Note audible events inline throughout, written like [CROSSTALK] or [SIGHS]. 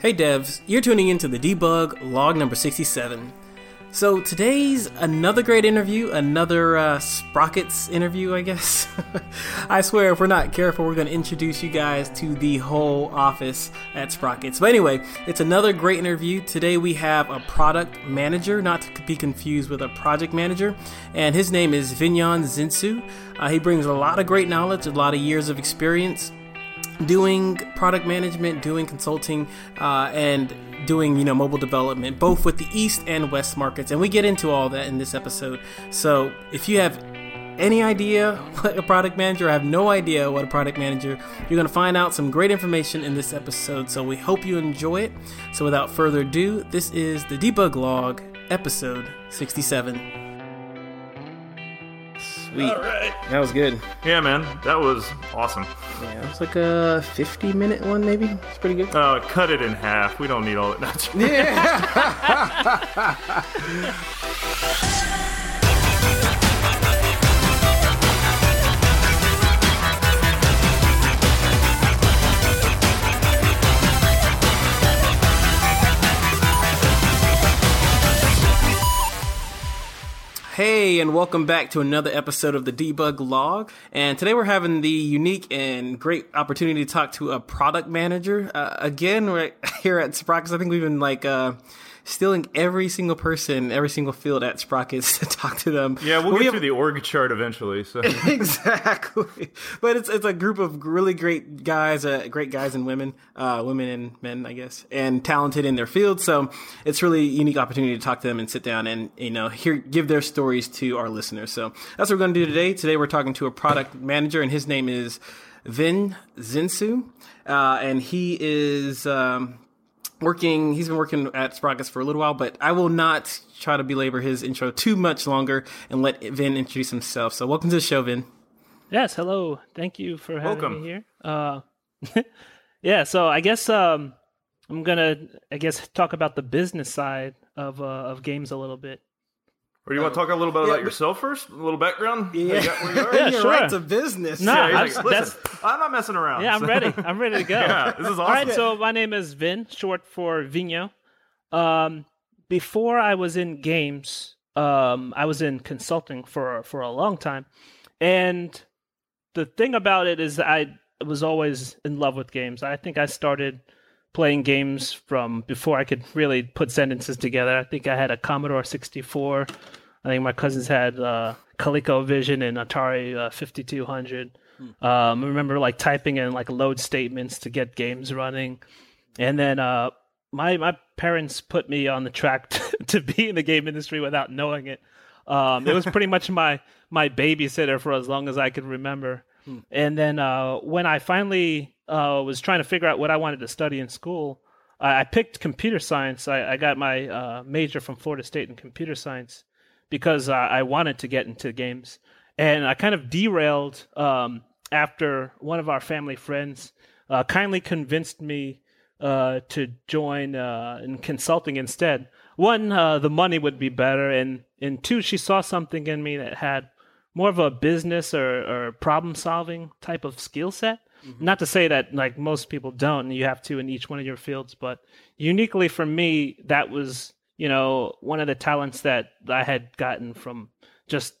Hey devs, you're tuning into the debug log number 67. So today's another great interview, another uh, Sprockets interview, I guess. [LAUGHS] I swear, if we're not careful, we're going to introduce you guys to the whole office at Sprockets. But anyway, it's another great interview. Today we have a product manager, not to be confused with a project manager, and his name is Vignon Zinsou. Uh, he brings a lot of great knowledge, a lot of years of experience doing product management, doing consulting, uh, and doing you know mobile development, both with the East and West markets, and we get into all that in this episode. So if you have any idea what a product manager, I have no idea what a product manager, you're going to find out some great information in this episode. So we hope you enjoy it. So without further ado, this is the debug log, episode 67. Sweet. All right. That was good. Yeah, man, that was awesome. Yeah, it was like a 50 minute one, maybe. It's pretty good. Uh, cut it in half. We don't need all that. [LAUGHS] Yeah. [LAUGHS] Hey, and welcome back to another episode of the Debug Log. And today we're having the unique and great opportunity to talk to a product manager. Uh, again, right [LAUGHS] here at Sprockets, I think we've been like, uh, stealing every single person, every single field at Sprockets [LAUGHS] to talk to them. Yeah, we'll But get we have- through the org chart eventually. So [LAUGHS] exactly. But it's it's a group of really great guys, uh, great guys and women, uh, women and men, I guess, and talented in their field. So it's really unique opportunity to talk to them and sit down and you know hear give their stories to our listeners. So that's what we're going to do today. Today we're talking to a product manager, and his name is Vin Zinsou, uh, and he is. Um, working he's been working at Sprockets for a little while, but I will not try to belabor his intro too much longer and let Vin introduce himself. So welcome to the show, Vin. Yes, hello. Thank you for having Welcome. me here. Uh, [LAUGHS] yeah, so I guess um, I'm gonna, I guess, talk about the business side of uh, of games a little bit. Or do you want to talk a little bit Yeah, about yourself first? A little background? How you got where you are? [LAUGHS] Yeah, You're sure. right to business. No, Yeah, I'm- like, that's- listen, I'm not messing around. Yeah, I'm ready. I'm ready to go. [LAUGHS] Yeah, this is awesome. All right, so my name is Vin, short for Vignon. Um, before I was in games, um, I was in consulting for for a long time, and the thing about it is I was always in love with games. I think I started playing games from before I could really put sentences together. I think I had a Commodore 64. I think my cousins had uh, ColecoVision and Atari uh, 5200. Um, I remember like typing in like load statements to get games running, and then uh, my my parents put me on the track [LAUGHS] to, to be in the game industry without knowing it. Um, it was pretty much [LAUGHS] my my babysitter for as long as I could remember. And then uh, when I finally uh, was trying to figure out what I wanted to study in school, I, I picked computer science. I, I got my uh, major from Florida State in computer science because uh, I wanted to get into games. And I kind of derailed um, after one of our family friends uh, kindly convinced me uh, to join uh, in consulting instead. One, the money would be better, and and two, she saw something in me that had more of a business or, or problem solving type of skill set. Not to say that like most people don't, and you have to in each one of your fields, but uniquely for me, that was you know one of the talents that I had gotten from just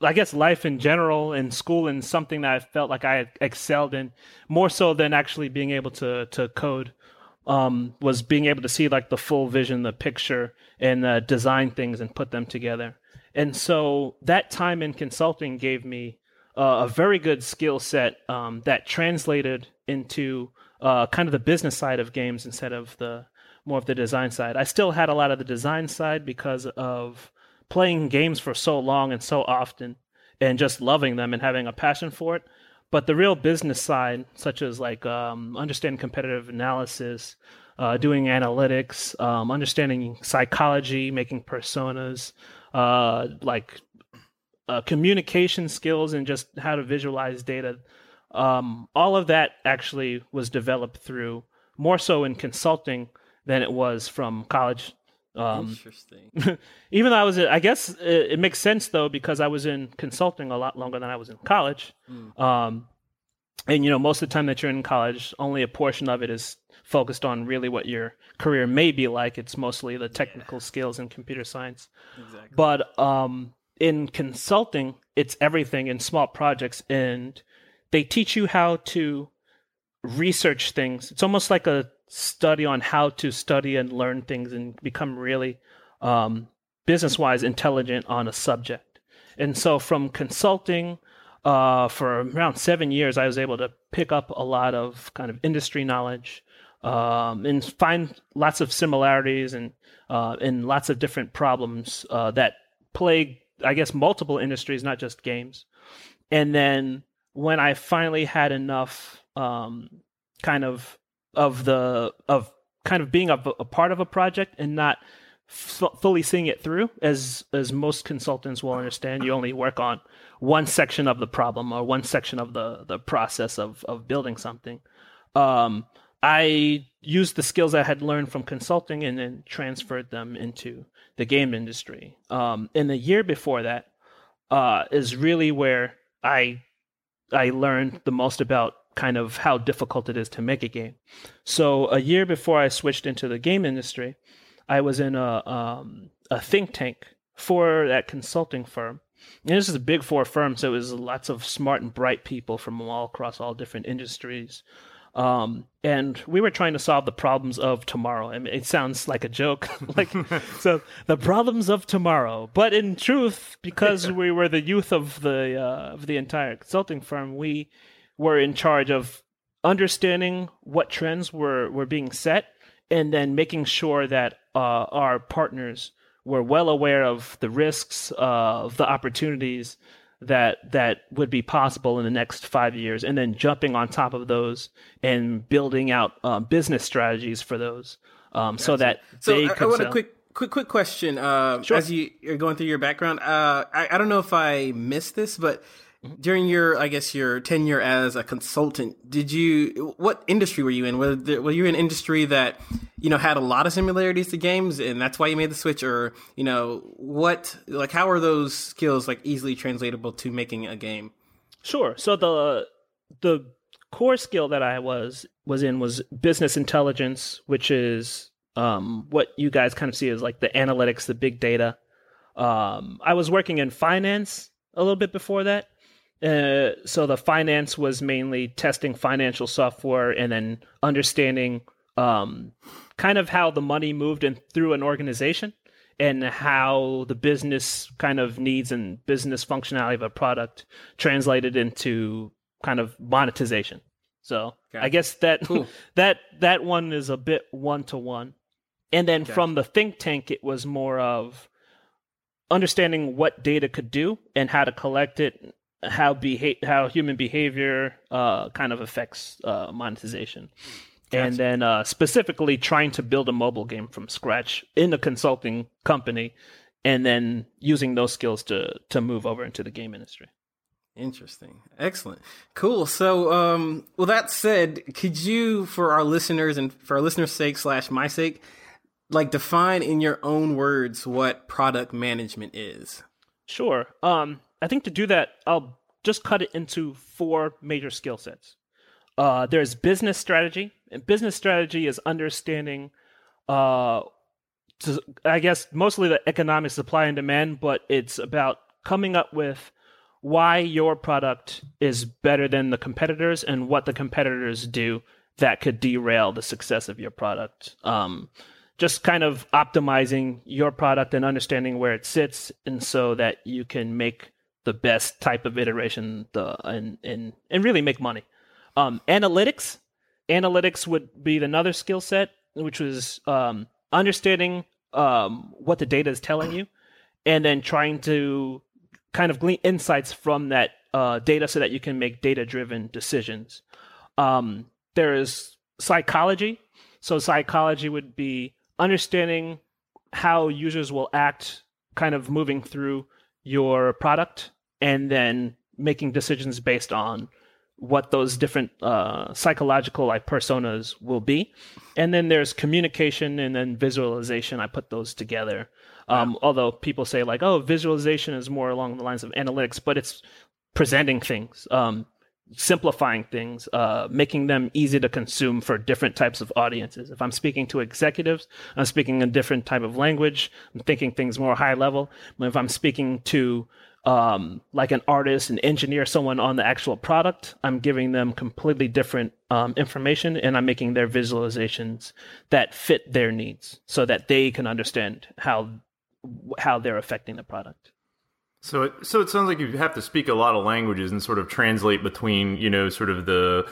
I guess life in general in school and something that I felt like I had excelled in more so than actually being able to to code um, was being able to see like the full vision, the picture, and uh, design things and put them together. And so that time in consulting gave me uh, a very good skill set um, that translated into uh, kind of the business side of games instead of the more of the design side. I still had a lot of the design side because of playing games for so long and so often and just loving them and having a passion for it. But the real business side, such as like um, understanding competitive analysis, uh, doing analytics, um, understanding psychology, making personas, uh, like uh, communication skills, and just how to visualize data. Um, all of that actually was developed through more so in consulting than it was from college. Um, Interesting. [LAUGHS] even though I was, I guess it, it makes sense though because I was in consulting a lot longer than I was in college. Um, and you know most of the time that you're in college only a portion of it is focused on really what your career may be like it's mostly the technical yeah. skills in computer science exactly. but um, in consulting it's everything in small projects and they teach you how to research things. It's almost like a study on how to study and learn things and become really um, business wise intelligent on a subject. And so from consulting uh, for around seven years, I was able to pick up a lot of kind of industry knowledge um, and find lots of similarities and uh, and lots of different problems uh, that plague, I guess, multiple industries, not just games. And then when I finally had enough, um, kind of of the of kind of being a, a part of a project and not f- fully seeing it through, as as most consultants will understand, you only work on one section of the problem or one section of the the process of of building something. Um, I used the skills I had learned from consulting and then transferred them into the game industry. Um, and the year before that uh, is really where I I learned the most about kind of how difficult it is to make a game. So a year before I switched into the game industry, I was in a um, a think tank for that consulting firm. And this is a big four firm, so it was lots of smart and bright people from all across all different industries. Um, and we were trying to solve the problems of tomorrow. I mean, it sounds like a joke, [LAUGHS] like [LAUGHS] so the problems of tomorrow. But in truth, because we were the youth of the uh, of the entire consulting firm, we were in charge of understanding what trends were were being set, and then making sure that uh, our partners were well aware of the risks, uh, of the opportunities that that would be possible in the next five years, and then jumping on top of those and building out uh, business strategies for those, um, so that so they I. I want a quick quick quick question. Uh, sure. As you, you're going through your background, uh, I, I don't know if I missed this, but during your i guess your tenure as a consultant did you what industry were you in? Were, there, were you in industry that you know had a lot of similarities to games and that's why you made the switch? Or you know what like how are those skills like easily translatable to making a game? Sure. So the the core skill that i was was in was business intelligence which is um, what you guys kind of see as like the analytics the big data. Um, i was working in finance a little bit before that uh, so the finance was mainly testing financial software and then understanding um, kind of how the money moved in through an organization and how the business kind of needs and business functionality of a product translated into kind of monetization. So I guess that cool. [LAUGHS] that that one is a bit one to one. And then from the think tank it was more of understanding what data could do and how to collect it how beha- how human behavior uh, kind of affects uh, monetization. Gotcha. And then uh, specifically trying to build a mobile game from scratch in a consulting company, and then using those skills to to move over into the game industry. Interesting. Excellent. Cool. So, um, well, that said, could you, for our listeners and for our listeners' sake slash my sake, like define in your own words what product management is? Sure. Um, I think to do that, I'll just cut it into four major skill sets. Uh, there's business strategy, and business strategy is understanding, uh, to, I guess, mostly the economic supply and demand, but it's about coming up with why your product is better than the competitors and what the competitors do that could derail the success of your product. Um, just kind of optimizing your product and understanding where it sits, and so that you can make the best type of iteration the and and and really make money. Um, analytics, analytics would be another skill set, which was um, understanding um, what the data is telling you, and then trying to kind of glean insights from that uh, data so that you can make data driven decisions. Um, there is psychology. So psychology would be understanding how users will act, kind of moving through your product and then making decisions based on what those different uh, psychological like personas will be. And then there's communication and then visualization. I put those together. Um, although people say like oh visualization is more along the lines of analytics but it's presenting things. Um, simplifying things, uh, making them easy to consume for different types of audiences. If I'm speaking to executives, I'm speaking a different type of language. I'm thinking things more high level. If I'm speaking to um, like an artist, an engineer, someone on the actual product, I'm giving them completely different um, information and I'm making their visualizations that fit their needs so that they can understand how how they're affecting the product. So it, so it sounds like you have to speak a lot of languages and sort of translate between, you know, sort of the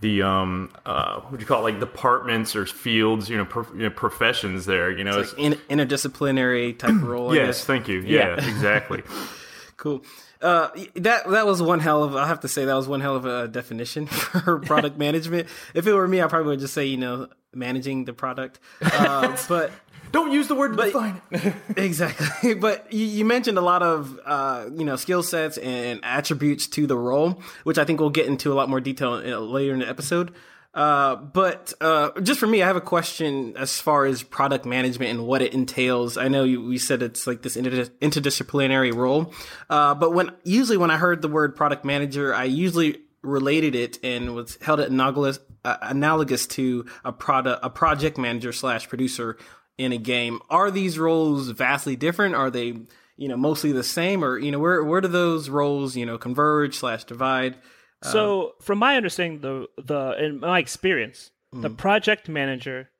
the um uh what do you call it like departments or fields you know, prof, you know professions there you know it's, like in, interdisciplinary type [CLEARS THROAT] role yes thank you yeah, yeah. exactly [LAUGHS] cool uh, that that was one hell of I have to say that was one hell of a definition [LAUGHS] for product [LAUGHS] management. If it were me, I probably would just say you know managing the product. Uh, but don't use the word but, define it. [LAUGHS] exactly. [LAUGHS] But you, you, mentioned a lot of uh, you know skill sets and attributes to the role, which I think we'll get into a lot more detail later in the episode. Uh, but uh, just for me, I have a question as far as product management and what it entails. I know you, we said it's like this inter- interdisciplinary role, uh, but when usually when I heard the word product manager, I usually related it and was held it analogous, uh, analogous to a product a project manager slash producer in a game. Are these roles vastly different? Are they you know mostly the same, or you know where where do those roles you know converge slash divide? So, um, from my understanding, the the in my experience, mm-hmm. the project manager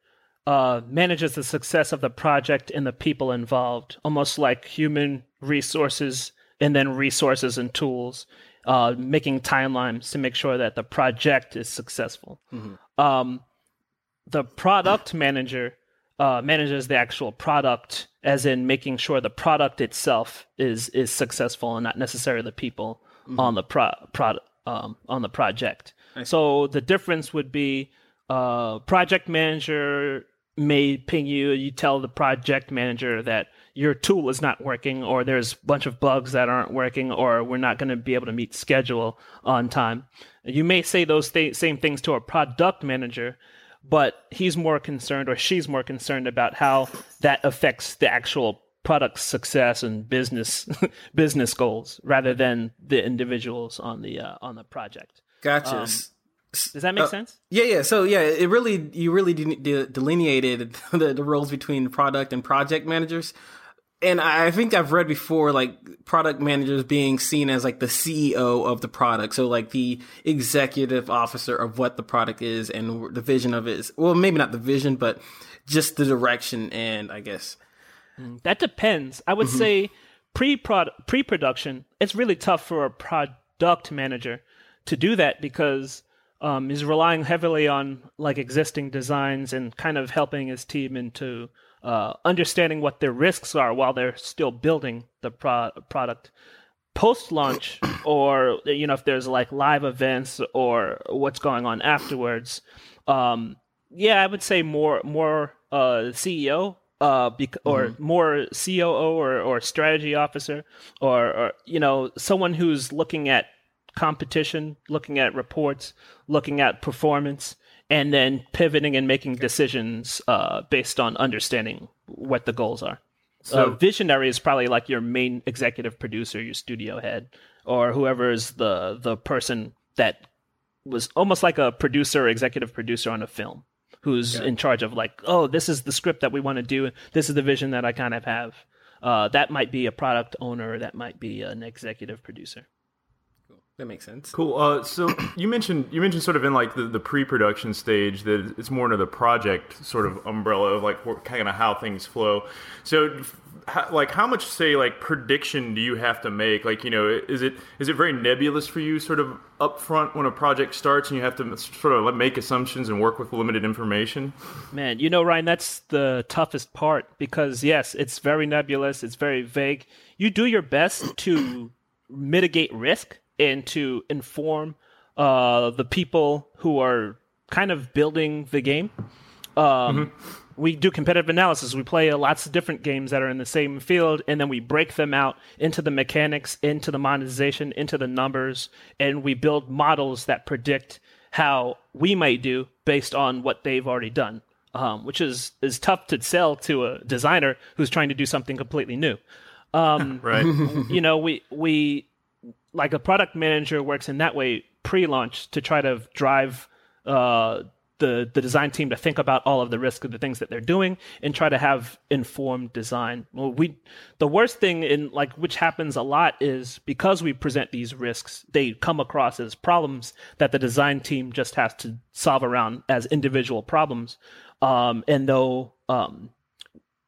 uh, manages the success of the project and the people involved, almost like human resources and then resources and tools, uh, making timelines to make sure that the project is successful. Mm-hmm. Um, the product manager uh, manages the actual product, as in making sure the product itself is is successful and not necessarily the people mm-hmm. on the pro- product um, on the project. So the difference would be uh, project manager may ping you. You tell the project manager that your tool is not working, or there's a bunch of bugs that aren't working, or we're not going to be able to meet schedule on time. You may say those th- same things to a product manager, but he's more concerned, or she's more concerned about how that affects the actual product success and business [LAUGHS] business goals rather than the individuals on the uh, on the project. Gotcha. Um, does that make uh, sense? Yeah, yeah. So yeah, it really you really de- de- delineated [LAUGHS] the, the roles between product and project managers. And I think I've read before, like product managers being seen as like the CEO of the product. So like the executive officer of what the product is and the vision of it is. Well, maybe not the vision, but just the direction and I guess Mm, that depends. I would mm-hmm. say pre pre production. It's really tough for a product manager to do that because um, he's relying heavily on like existing designs and kind of helping his team into uh, understanding what their risks are while they're still building the pro- product. Post launch, [COUGHS] or you know, if there's like live events or what's going on afterwards, um, yeah, I would say more more uh, CEO uh, bec- or mm-hmm. more COO or, or strategy officer, or, or you know someone who's looking at competition, looking at reports, looking at performance, and then pivoting and making decisions uh, based on understanding what the goals are. So, uh, visionary is probably like your main executive producer, your studio head, or whoever is the the person that was almost like a producer, executive producer on a film who's yeah. in charge of like, oh, this is the script that we want to do. This is the vision that I kind of have. Uh, that might be a product owner. That might be an executive producer. That makes sense. Cool. Uh, so [CLEARS THROAT] you mentioned you mentioned sort of in like the, the pre-production stage that it's more into the project sort of umbrella of like kind of how things flow. So how, like how much say like prediction do you have to make like you know is it is it very nebulous for you sort of upfront when a project starts and you have to sort of make assumptions and work with limited information man you know ryan that's the toughest part because yes it's very nebulous it's very vague you do your best to mitigate risk and to inform uh, the people who are kind of building the game um, mm-hmm we do competitive analysis. We play lots of different games that are in the same field, and then we break them out into the mechanics, into the monetization, into the numbers, and we build models that predict how we might do based on what they've already done. Um, which is is tough to sell to a designer who's trying to do something completely new. Um, [LAUGHS] right. you know, we we like a product manager works in that way pre-launch to try to drive uh, the the design team to think about all of the risk of the things that they're doing and try to have informed design. Well, we the worst thing in like which happens a lot is because we present these risks, they come across as problems that the design team just has to solve around as individual problems. Um, and though um,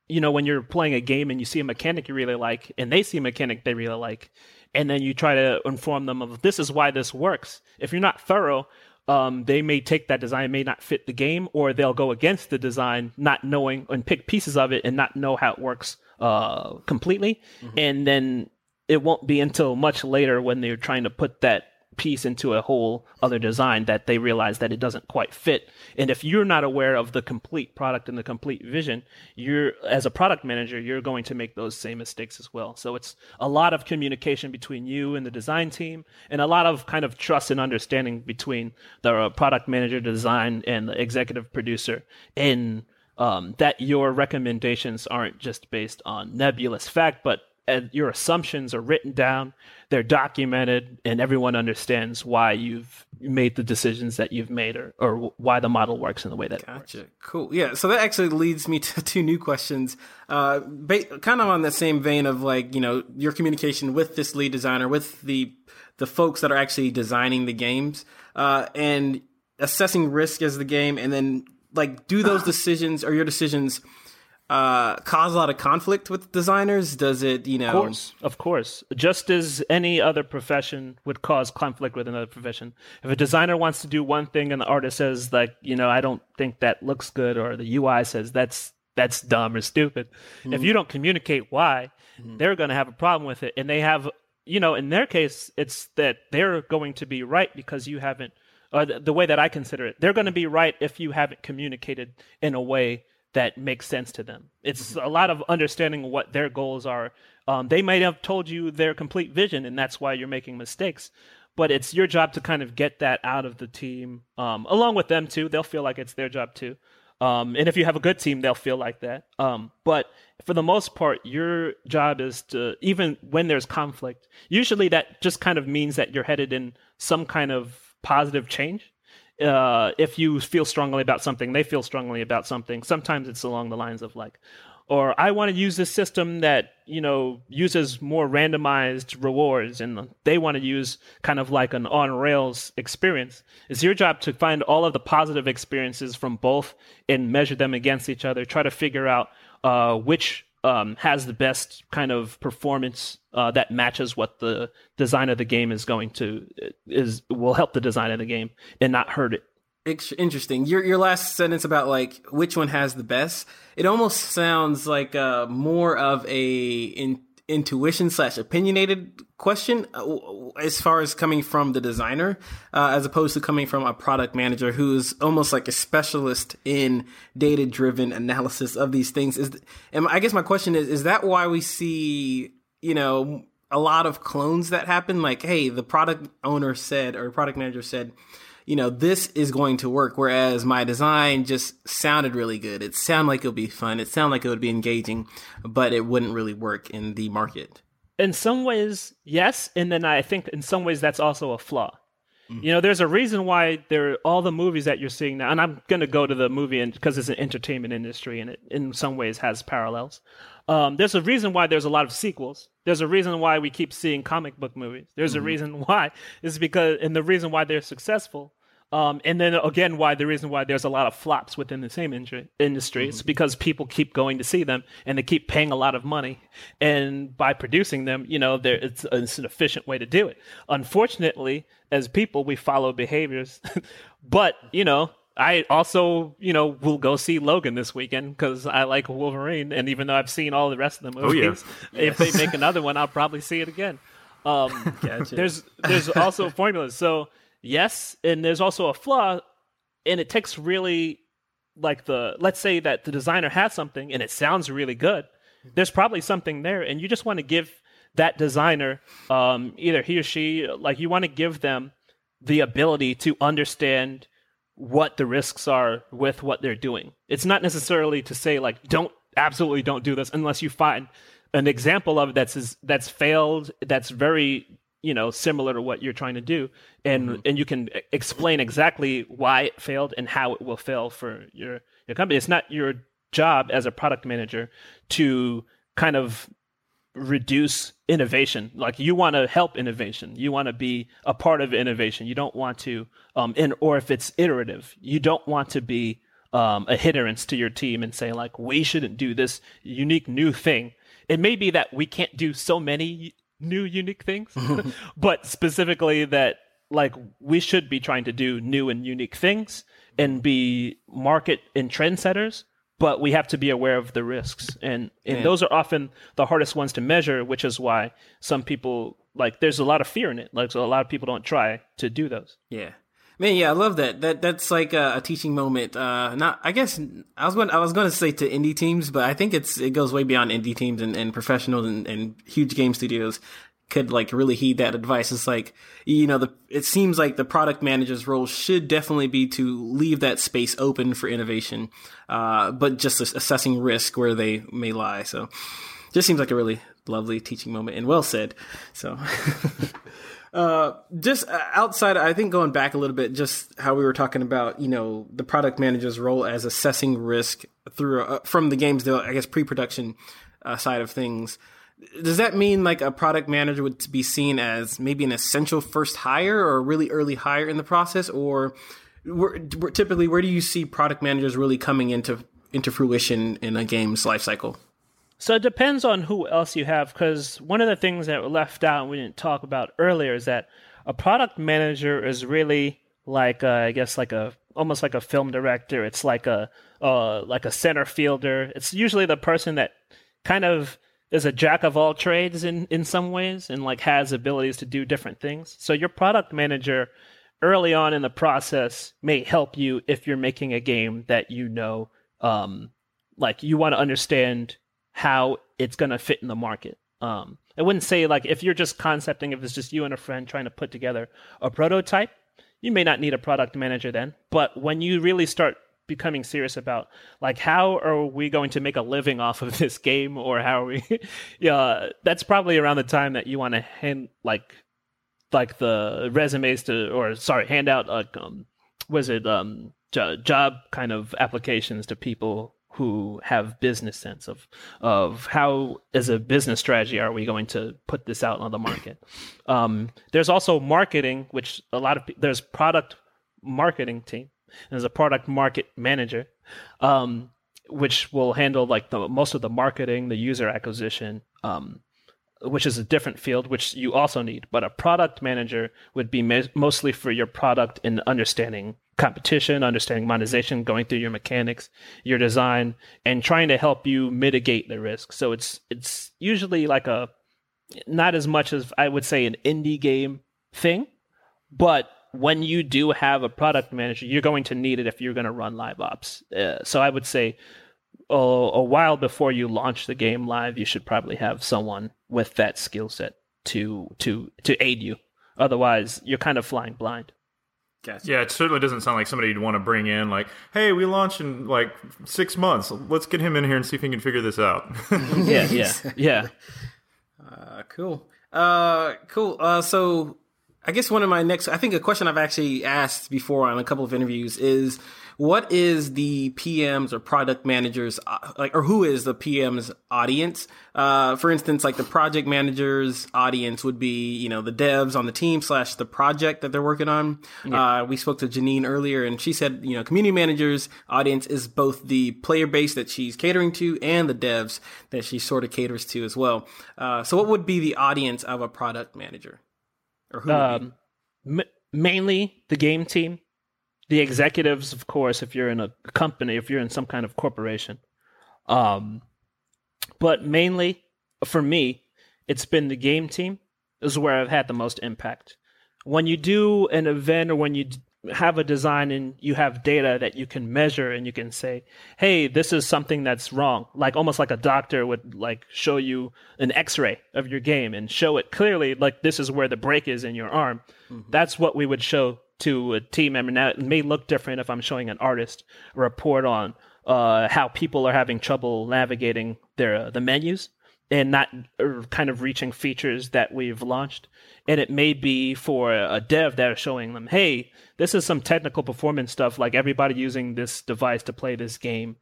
you know when you're playing a game and you see a mechanic you really like and they see a mechanic they really like and then you try to inform them of this is why this works if you're not thorough um, they may take that design, may not fit the game, or they'll go against the design, not knowing and pick pieces of it and not know how it works uh, completely. Mm-hmm. And then it won't be until much later when they're trying to put that piece into a whole other design that they realize that it doesn't quite fit. And if you're not aware of the complete product and the complete vision, you're as a product manager, you're going to make those same mistakes as well. So it's a lot of communication between you and the design team and a lot of kind of trust and understanding between the product manager design and the executive producer in um, that your recommendations aren't just based on nebulous fact, but and your assumptions are written down, they're documented, and everyone understands why you've made the decisions that you've made or, or why the model works in the way that gotcha. Cool. Yeah. So that actually leads me [LAUGHS] to two new questions, uh, ba- kind of on the same vein of like, you know, your communication with this lead designer, with the, the folks that are actually designing the games, uh, and assessing risk as the game, and then like, do those [SIGHS] decisions or your decisions uh, cause a lot of conflict with designers? Does it, you know? Of course, of course. Just as any other profession would cause conflict with another profession. If a designer wants to do one thing and the artist says, like, you know, I don't think that looks good, or the UI says that's that's dumb or stupid. Mm-hmm. If you don't communicate why, mm-hmm. they're going to have a problem with it, and they have, you know, in their case, it's that they're going to be right because you haven't. Uh, the, the way that I consider it, they're going to be right if you haven't communicated in a way that makes sense to them. It's mm-hmm. a lot of understanding what their goals are. Um, they might have told you their complete vision, and that's why you're making mistakes. But it's your job to kind of get that out of the team, um, along with them too. They'll feel like it's their job too. Um, and if you have a good team, they'll feel like that. Um, but for the most part, your job is to, even when there's conflict, usually that just kind of means that you're headed in some kind of positive change uh, if you feel strongly about something, they feel strongly about something. Sometimes it's along the lines of like, or I want to use this system that you know uses more randomized rewards, and they want to use kind of like an on rails experience. It's your job to find all of the positive experiences from both and measure them against each other. Try to figure out uh, which um, has the best kind of performance uh, that matches what the design of the game is going to is will help the design of the game and not hurt it. Interesting. Your your last sentence about like which one has the best. It almost sounds like uh, more of a in, intuition slash opinionated question uh, as far as coming from the designer uh, as opposed to coming from a product manager who's almost like a specialist in data driven analysis of these things. Is and i guess my question is is that why we see you know a lot of clones that happen? Like hey the product owner said or product manager said you know, this is going to work. Whereas my design just sounded really good. It sounded like it would be fun. It sounded like it would be engaging, but it wouldn't really work in the market. In some ways, yes. And then I think in some ways that's also a flaw. Mm-hmm. You know, there's a reason why there are all the movies that you're seeing now, and I'm going to go to the movie because it's an entertainment industry and it in some ways has parallels. Um, there's a reason why there's a lot of sequels. There's a reason why we keep seeing comic book movies. There's mm-hmm. a reason [LAUGHS] why is because, and the reason why they're successful. Um, and then again, why the reason why there's a lot of flops within the same industry, industry mm-hmm. is because people keep going to see them and they keep paying a lot of money. And by producing them, you know, there it's, it's an efficient way to do it. Unfortunately, as people, we follow behaviors. [LAUGHS] but you know, I also, you know, will go see Logan this weekend because I like Wolverine, and even though I've seen all the rest of the movies, oh, yeah. if yes. they make another one, I'll probably see it again. Um, [LAUGHS] gotcha. There's there's also formulas. So yes, and there's also a flaw, and it takes really like the let's say that the designer has something and it sounds really good. There's probably something there, and you just want to give that designer, um, either he or she, like you want to give them the ability to understand what the risks are with what they're doing. It's not necessarily to say like don't absolutely don't do this unless you find an example of it that's that's failed that's very you know similar to what you're trying to do and mm-hmm. and you can explain exactly why it failed and how it will fail for your your company it's not your job as a product manager to kind of reduce innovation. Like you want to help innovation. You want to be a part of innovation. You don't want to um in or if it's iterative you don't want to be um, a hindrance to your team and say like we shouldn't do this unique new thing. It may be that we can't do so many new unique things, [LAUGHS] but specifically that like we should be trying to do new and unique things and be market and trendsetters but we have to be aware of the risks and and yeah. those are often the hardest ones to measure which is why some people like there's a lot of fear in it like so a lot of people don't try to do those yeah Man, yeah, I love that. That that's like a, a, teaching moment. Uh, not, I guess I was going, I was going to say to indie teams, but I think it's it goes way beyond indie teams and, and professionals and, and huge game studios could like really heed that advice. It's like you know, the it seems like the product manager's role should definitely be to leave that space open for innovation, uh, but just assessing risk where they may lie. So, just seems like a really lovely teaching moment and well said. So. [LAUGHS] Uh, just uh, outside, I think going back a little bit, just how we were talking about, you know, the product manager's role as assessing risk through uh, from the game's, I guess, pre-production uh, side of things. Does that mean like a product manager would be seen as maybe an essential first hire or a really early hire in the process, or where, typically where do you see product managers really coming into into fruition in a game's lifecycle? So it depends on who else you have, because one of the things that were left out and we didn't talk about earlier is that a product manager is really like a, I guess like a almost like a film director. It's like a uh, like a center fielder. It's usually the person that kind of is a jack of all trades in in some ways and like has abilities to do different things. So your product manager early on in the process may help you if you're making a game that you know um, like you want to understand how it's going to fit in the market. Um, I wouldn't say like if you're just concepting, if it's just you and a friend trying to put together a prototype, you may not need a product manager then. But when you really start becoming serious about like how are we going to make a living off of this game? Or how are we [LAUGHS] yeah that's probably around the time that you want to hand like like the resumes to or sorry hand out like um was it um job kind of applications to people who have business sense of of how as a business strategy are we going to put this out on the market? Um, there's also marketing which a lot of there's product marketing team there's a product market manager um, which will handle like the most of the marketing the user acquisition um, which is a different field which you also need but a product manager would be ma- mostly for your product and understanding competition, understanding monetization, going through your mechanics, your design, and trying to help you mitigate the risk. So it's it's usually like a not as much as I would say an indie game thing, but when you do have a product manager, you're going to need it if you're going to run live ops. Uh, so I would say a, a while before you launch the game live, you should probably have someone with that skill set to to to aid you. Otherwise, you're kind of flying blind. Gotcha. Yeah, it certainly doesn't sound like somebody you'd want to bring in. Like, hey, we launch in like six months. Let's get him in here and see if he can figure this out. [LAUGHS] yeah, yeah, yeah. [LAUGHS] Uh, cool. Uh, cool. Uh, so I guess one of my next, I think a question I've actually asked before on a couple of interviews is what is the PM's or product managers uh, like, or who is the PM's audience? Uh, for instance, like the project manager's audience would be, you know, the devs on the team slash the project that they're working on. Yeah. Uh, we spoke to Janine earlier and she said, you know, community manager's audience is both the player base that she's catering to and the devs that she sort of caters to as well. Uh, so what would be the audience of a product manager? Or who? Um, m- mainly the game team the executives, of course, if you're in a company, if you're in some kind of corporation. Um, but mainly for me, it's been the game team is where I've had the most impact. When you do an event or when you have a design and you have data that you can measure and you can say, "Hey, this is something that's wrong." Like almost like a doctor would like show you an X-ray of your game and show it clearly like this is where the break is in your arm. Mm-hmm. That's what we would show to a team member. Now, it may look different if I'm showing an artist a report on uh, how people are having trouble navigating their uh, the menus. And not kind of reaching features that we've launched. And it may be for a dev that are showing them, hey, this is some technical performance stuff. Like everybody using this device to play this game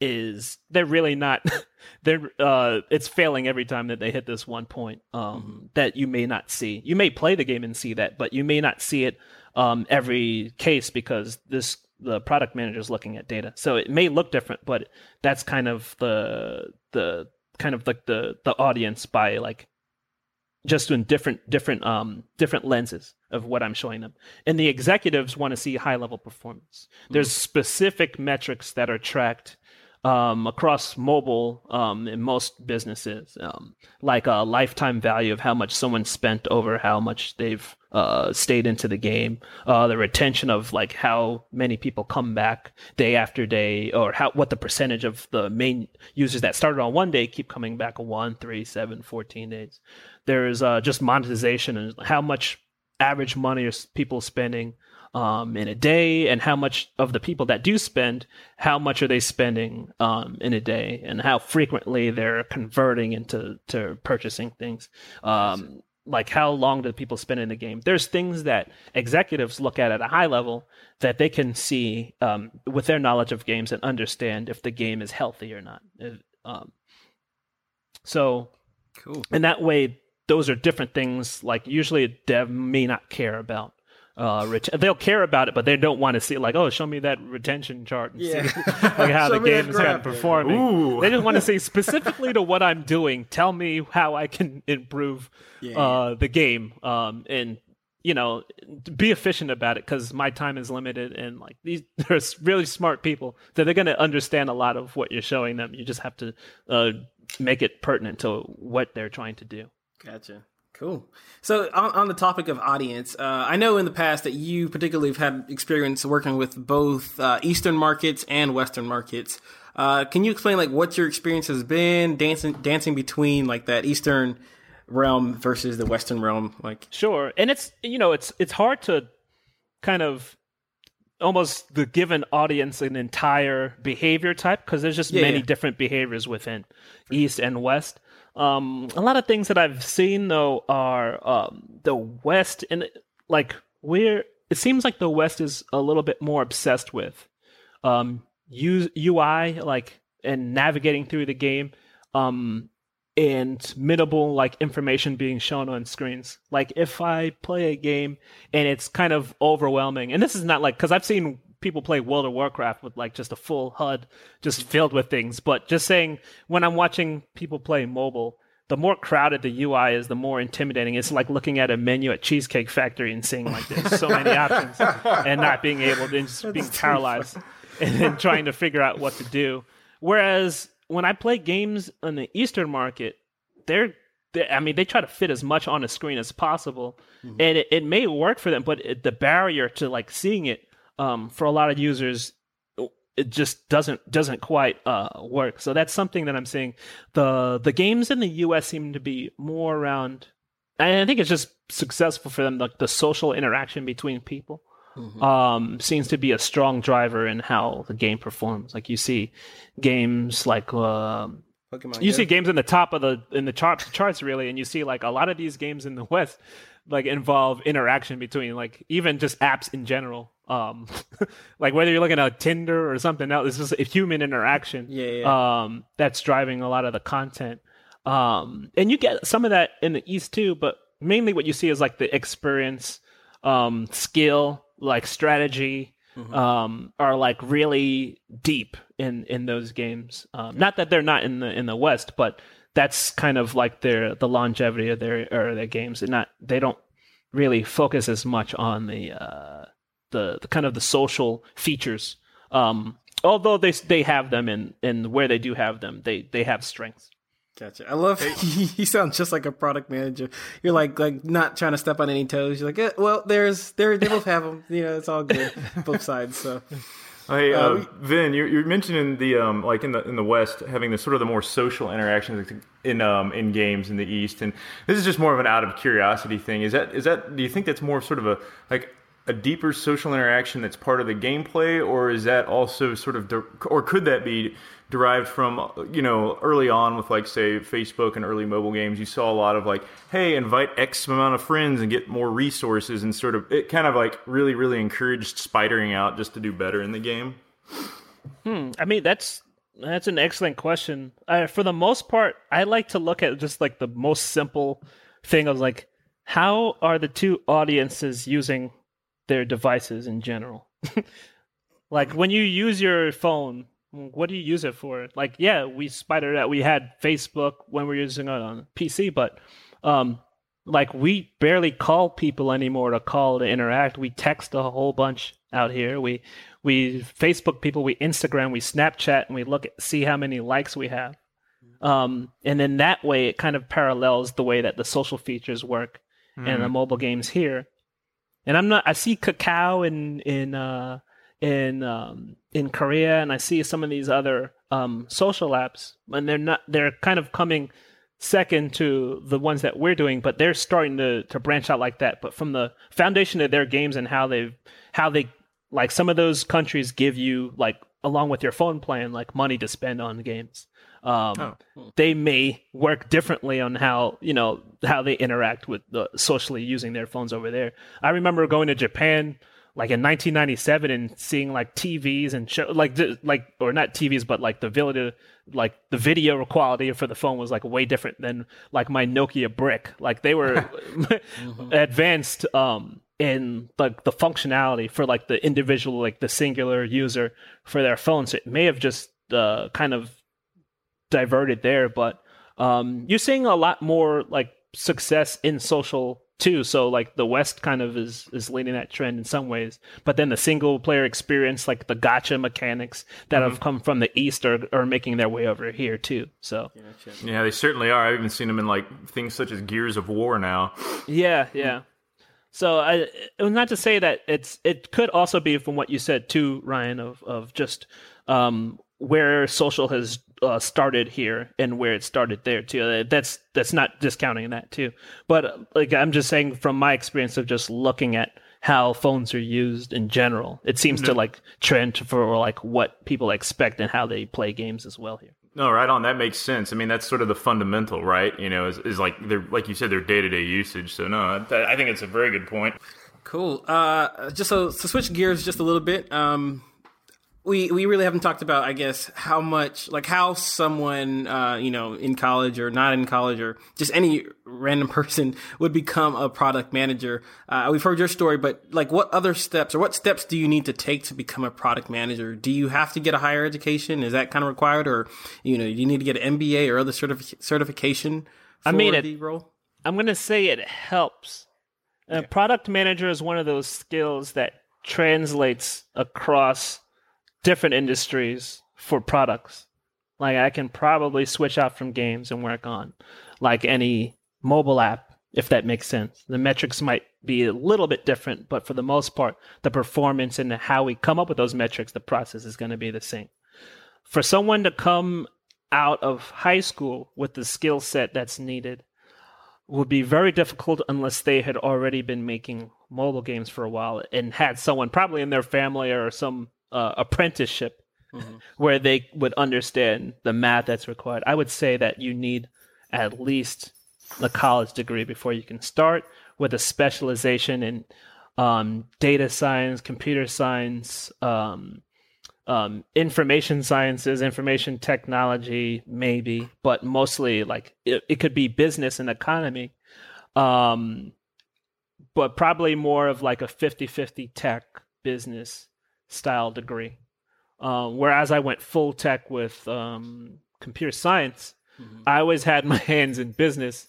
is they're really not [LAUGHS] they're uh it's failing every time that they hit this one point um that you may not see you may play the game and see that but you may not see it um every case because this the product manager is looking at data so it may look different but that's kind of the the kind of like the the audience by like just in different different um different lenses of what I'm showing them. And the executives want to see high level performance. There's mm specific metrics that are tracked um, across mobile um, in most businesses, um, like a lifetime value of how much someone spent over how much they've uh, stayed into the game, uh, the retention of like how many people come back day after day, or how what the percentage of the main users that started on one day keep coming back on one, three, seven, 14 days. There's uh, just monetization and how much average money are people spending um, in a day and how much of the people that do spend how much are they spending um, in a day and how frequently they're converting into to purchasing things. Um, like how long do people spend in the game? There's things that executives look at at a high level that they can see um, with their knowledge of games and understand if the game is healthy or not. Um, so cool. in that way those are different things like usually a dev may not care about uh, ret- they'll care about it, but they don't want to see like, oh, show me that retention chart and yeah. see [LAUGHS] like how [LAUGHS] the game is kind of performing. Ooh. They just want to see [LAUGHS] specifically to what I'm doing. Tell me how I can improve yeah. uh, the game, um, and you know, be efficient about it because my time is limited, and like these, there's really smart people that they're going to understand a lot of what you're showing them. You just have to uh, make it pertinent to what they're trying to do. Gotcha. Cool. So, on, on, the topic of audience, uh, I know in the past that you particularly have had experience working with both uh, Eastern markets and Western markets. Uh, can you explain like what your experience has been dancing dancing between like that Eastern realm versus the Western realm? Like, sure. And it's you know it's it's hard to kind of almost the given audience an entire behavior type because there's just yeah, many yeah. different behaviors within East and West. Um, a lot of things that I've seen though are um, the West and like we're it seems like the West is a little bit more obsessed with um, UI like and navigating through the game um, and minimal like information being shown on screens. Like if I play a game and it's kind of overwhelming, and this is not like because I've seen people play World of Warcraft with like just a full HUD just filled with things. But just saying, when I'm watching people play mobile, the more crowded the UI is, the more intimidating. It's like looking at a menu at Cheesecake Factory and seeing like there's so many [LAUGHS] options and not being able to just being paralyzed [LAUGHS] and then trying to figure out what to do. Whereas when I play games on the Eastern market, they're I mean, they try to fit as much on a screen as possible, mm-hmm. and it, it, may work for them, but it, the barrier to like seeing it um, for a lot of users it just doesn't doesn't quite uh, work. So that's something that I'm seeing. the The games in the U.S. seem to be more around. And I think it's just successful for them. Like the social interaction between people mm-hmm. um, seems to be a strong driver in how the game performs. Like you see games like uh, Pokemon, you yeah. see games in the top of the in the charts charts really, and you see like a lot of these games in the [LAUGHS] West like involve interaction between like even just apps in general um [LAUGHS] like whether you're looking at tinder or something else it's just a human interaction yeah, yeah. um that's driving a lot of the content um and you get some of that in the east too but mainly what you see is like the experience um skill like strategy mm-hmm. um are like really deep in in those games um not that they're not in the in the west but that's kind of like their the longevity of their or their games and not they don't really focus as much on the uh the, the kind of the social features. Um, although they they have them and in where they do have them, they they have strengths. Gotcha. I love [LAUGHS] you sound just like a product manager. You're like like not trying to step on any toes. You're like, eh, well, there's there they both have them. You know, it's all good, [LAUGHS] both sides. So. Hey, uh, uh, Vin, you're, you're mentioning the um, like in the in the West having the sort of the more social interactions in um, in games in the East, and this is just more of an out of curiosity thing. Is that is that? Do you think that's more sort of a like a deeper social interaction that's part of the gameplay, or is that also sort of, de- or could that be derived from you know early on with like say Facebook and early mobile games? You saw a lot of like, hey, invite X amount of friends and get more resources, and sort of it kind of like really really encouraged spidering out just to do better in the game. Hmm. I mean, that's that's an excellent question. Uh, for the most part, I like to look at just like the most simple thing of like, how are the two audiences using their devices in general? [LAUGHS] like when you use your phone, what do you use it for? Like, yeah, we spider that We had Facebook when we were using it on PC, but um, like we barely call people anymore to call to interact. We text a whole bunch out here. We we Facebook people, we Instagram, we Snapchat, and we look at see how many likes we have. Um, and then that way, it kind of parallels the way that the social features work mm. in the mobile games here. And I'm not. I see Kakao in in uh, in um, in Korea, and I see some of these other um, social apps, and they're not. They're kind of coming second to the ones that we're doing, but they're starting to to branch out like that. But from the foundation of their games and how they how they like some of those countries give you like along with your phone plan like money to spend on games. Um, oh. They may work differently on how you know how they interact with the socially using their phones over there. I remember going to Japan like in 1997 and seeing like TVs and show like like or not TVs but like the video like the video quality for the phone was like way different than like my Nokia brick. Like they were [LAUGHS] mm-hmm. [LAUGHS] advanced um in like the functionality for like the individual like the singular user for their phones. So it may have just uh, kind of diverted there, but um, you're seeing a lot more like success in social too. So like the West kind of is is leading that trend in some ways, but then the single player experience, like the gacha mechanics that mm-hmm. have come from the East, are are making their way over here too. So yeah, they certainly are. I've even seen them in like things such as Gears of War now. Yeah, yeah. So I, not to say that it's it could also be from what you said too, Ryan, of of just um, where social has uh, started here and where it started there too. Uh, that's that's not discounting that too. But like I'm just saying from my experience of just looking at how phones are used in general, it seems mm-hmm. to like trend for like what people expect and how they play games as well here. No, right on. That makes sense. I mean, that's sort of the fundamental, right? You know, is, is like they're like you said, their day to day usage. So no, I, I think it's a very good point. Cool. Uh, just so to switch gears just a little bit. Um, we we really haven't talked about, I guess, how much like how someone uh, you know in college or not in college or just any random [LAUGHS] person would become a product manager. Uh, we've heard your story, but like, what other steps or what steps do you need to take to become a product manager? Do you have to get a higher education? Is that kind of required, or you know, you need to get an MBA or other certific- certification? I mean, it, role? I'm going to say it helps. A product manager is one of those skills that translates across different industries for products. Like I can probably switch out from games and work on like any mobile app if that makes sense. The metrics might be a little bit different, but for the most part, the performance and how we come up with those metrics, the process is going to be the same. For someone to come out of high school with the skill set that's needed would be very difficult unless they had already been making mobile games for a while and had someone probably in their family or some uh, apprenticeship mm-hmm. where they would understand the math that's required. I would say that you need at least a college degree before you can start with a specialization in um, data science, computer science, um, um, information sciences, information technology, maybe, but mostly like it, it could be business and economy. Um, but probably more of like a 50 50 tech business style degree. Um, whereas I went full tech with um, computer science, mm-hmm. I always had [LAUGHS] my hands in business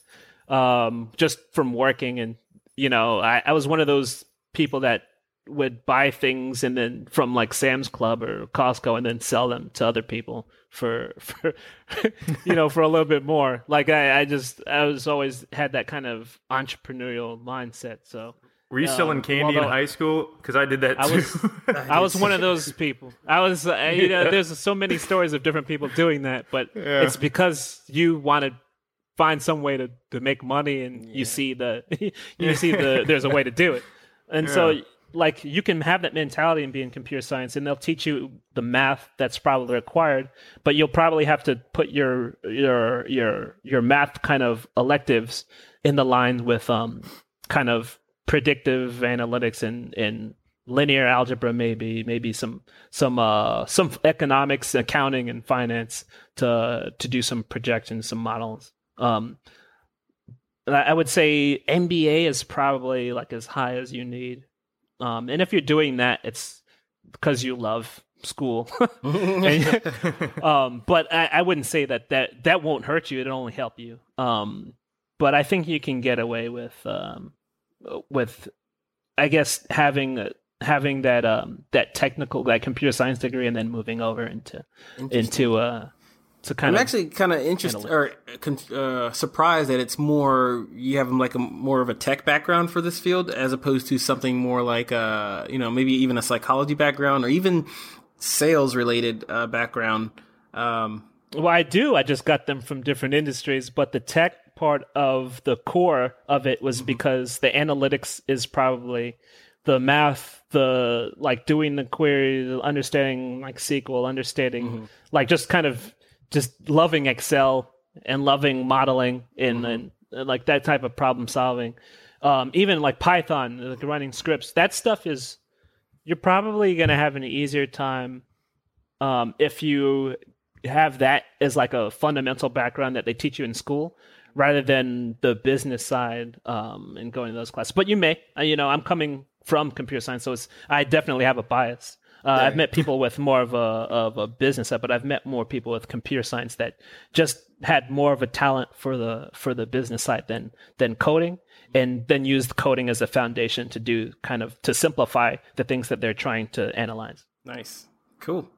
um, just from working. And, you know, I, I was one of those people that would buy things and then from like Sam's Club or Costco and then sell them to other people for [LAUGHS] for you know for a little bit more. Like I, I just I was always had that kind of entrepreneurial mindset. So were you selling candy in high school? Because I did that I too. was, [LAUGHS] I was one of those people. I was, uh, you know, there's so many stories of different people doing that, but yeah. it's because you want to find some way to, to make money, and yeah. you see the, [LAUGHS] you see the, there's a way to do it, and yeah. so like you can have that mentality and be in computer science and they'll teach you the math that's probably required but you'll probably have to put your your your your math kind of electives in the line with um kind of predictive analytics and and linear algebra maybe maybe some some uh some economics accounting and finance to to do some projections some models um I would say MBA is probably like as high as you need. Um, and if you're doing that, it's because you love school. [LAUGHS] and, [LAUGHS] um, but I, I, wouldn't say that, that that won't hurt you. It'll only help you. Um, but I think you can get away with um, with I guess having having that um, that technical that computer science degree and then moving over into into uh, to kind of. I'm of actually kind of interested or uh, surprised that it's more you have like a more of a tech background for this field as opposed to something more like uh you know maybe even a psychology background or even sales related uh, background. Um, well, I do. I just got them from different industries, but the tech part of the core of it was mm-hmm. because the analytics is probably the math, the like doing the queries, understanding like SQL, understanding mm-hmm. like just kind of just loving Excel and loving modeling in mm-hmm. and, and, like that type of problem solving. Um, even like Python, like running scripts, that stuff is you're probably going to have an easier time um, if you have that as like a fundamental background that they teach you in school rather than the business side um, and going to those classes. But you may, uh, you know, I'm coming from computer science, so it's, I definitely have a bias. Uh, I've met people with more of a of a business side, but I've met more people with computer science that just had more of a talent for the for the business side than than coding, and then used coding as a foundation to do kind of to simplify the things that they're trying to analyze. Nice, cool.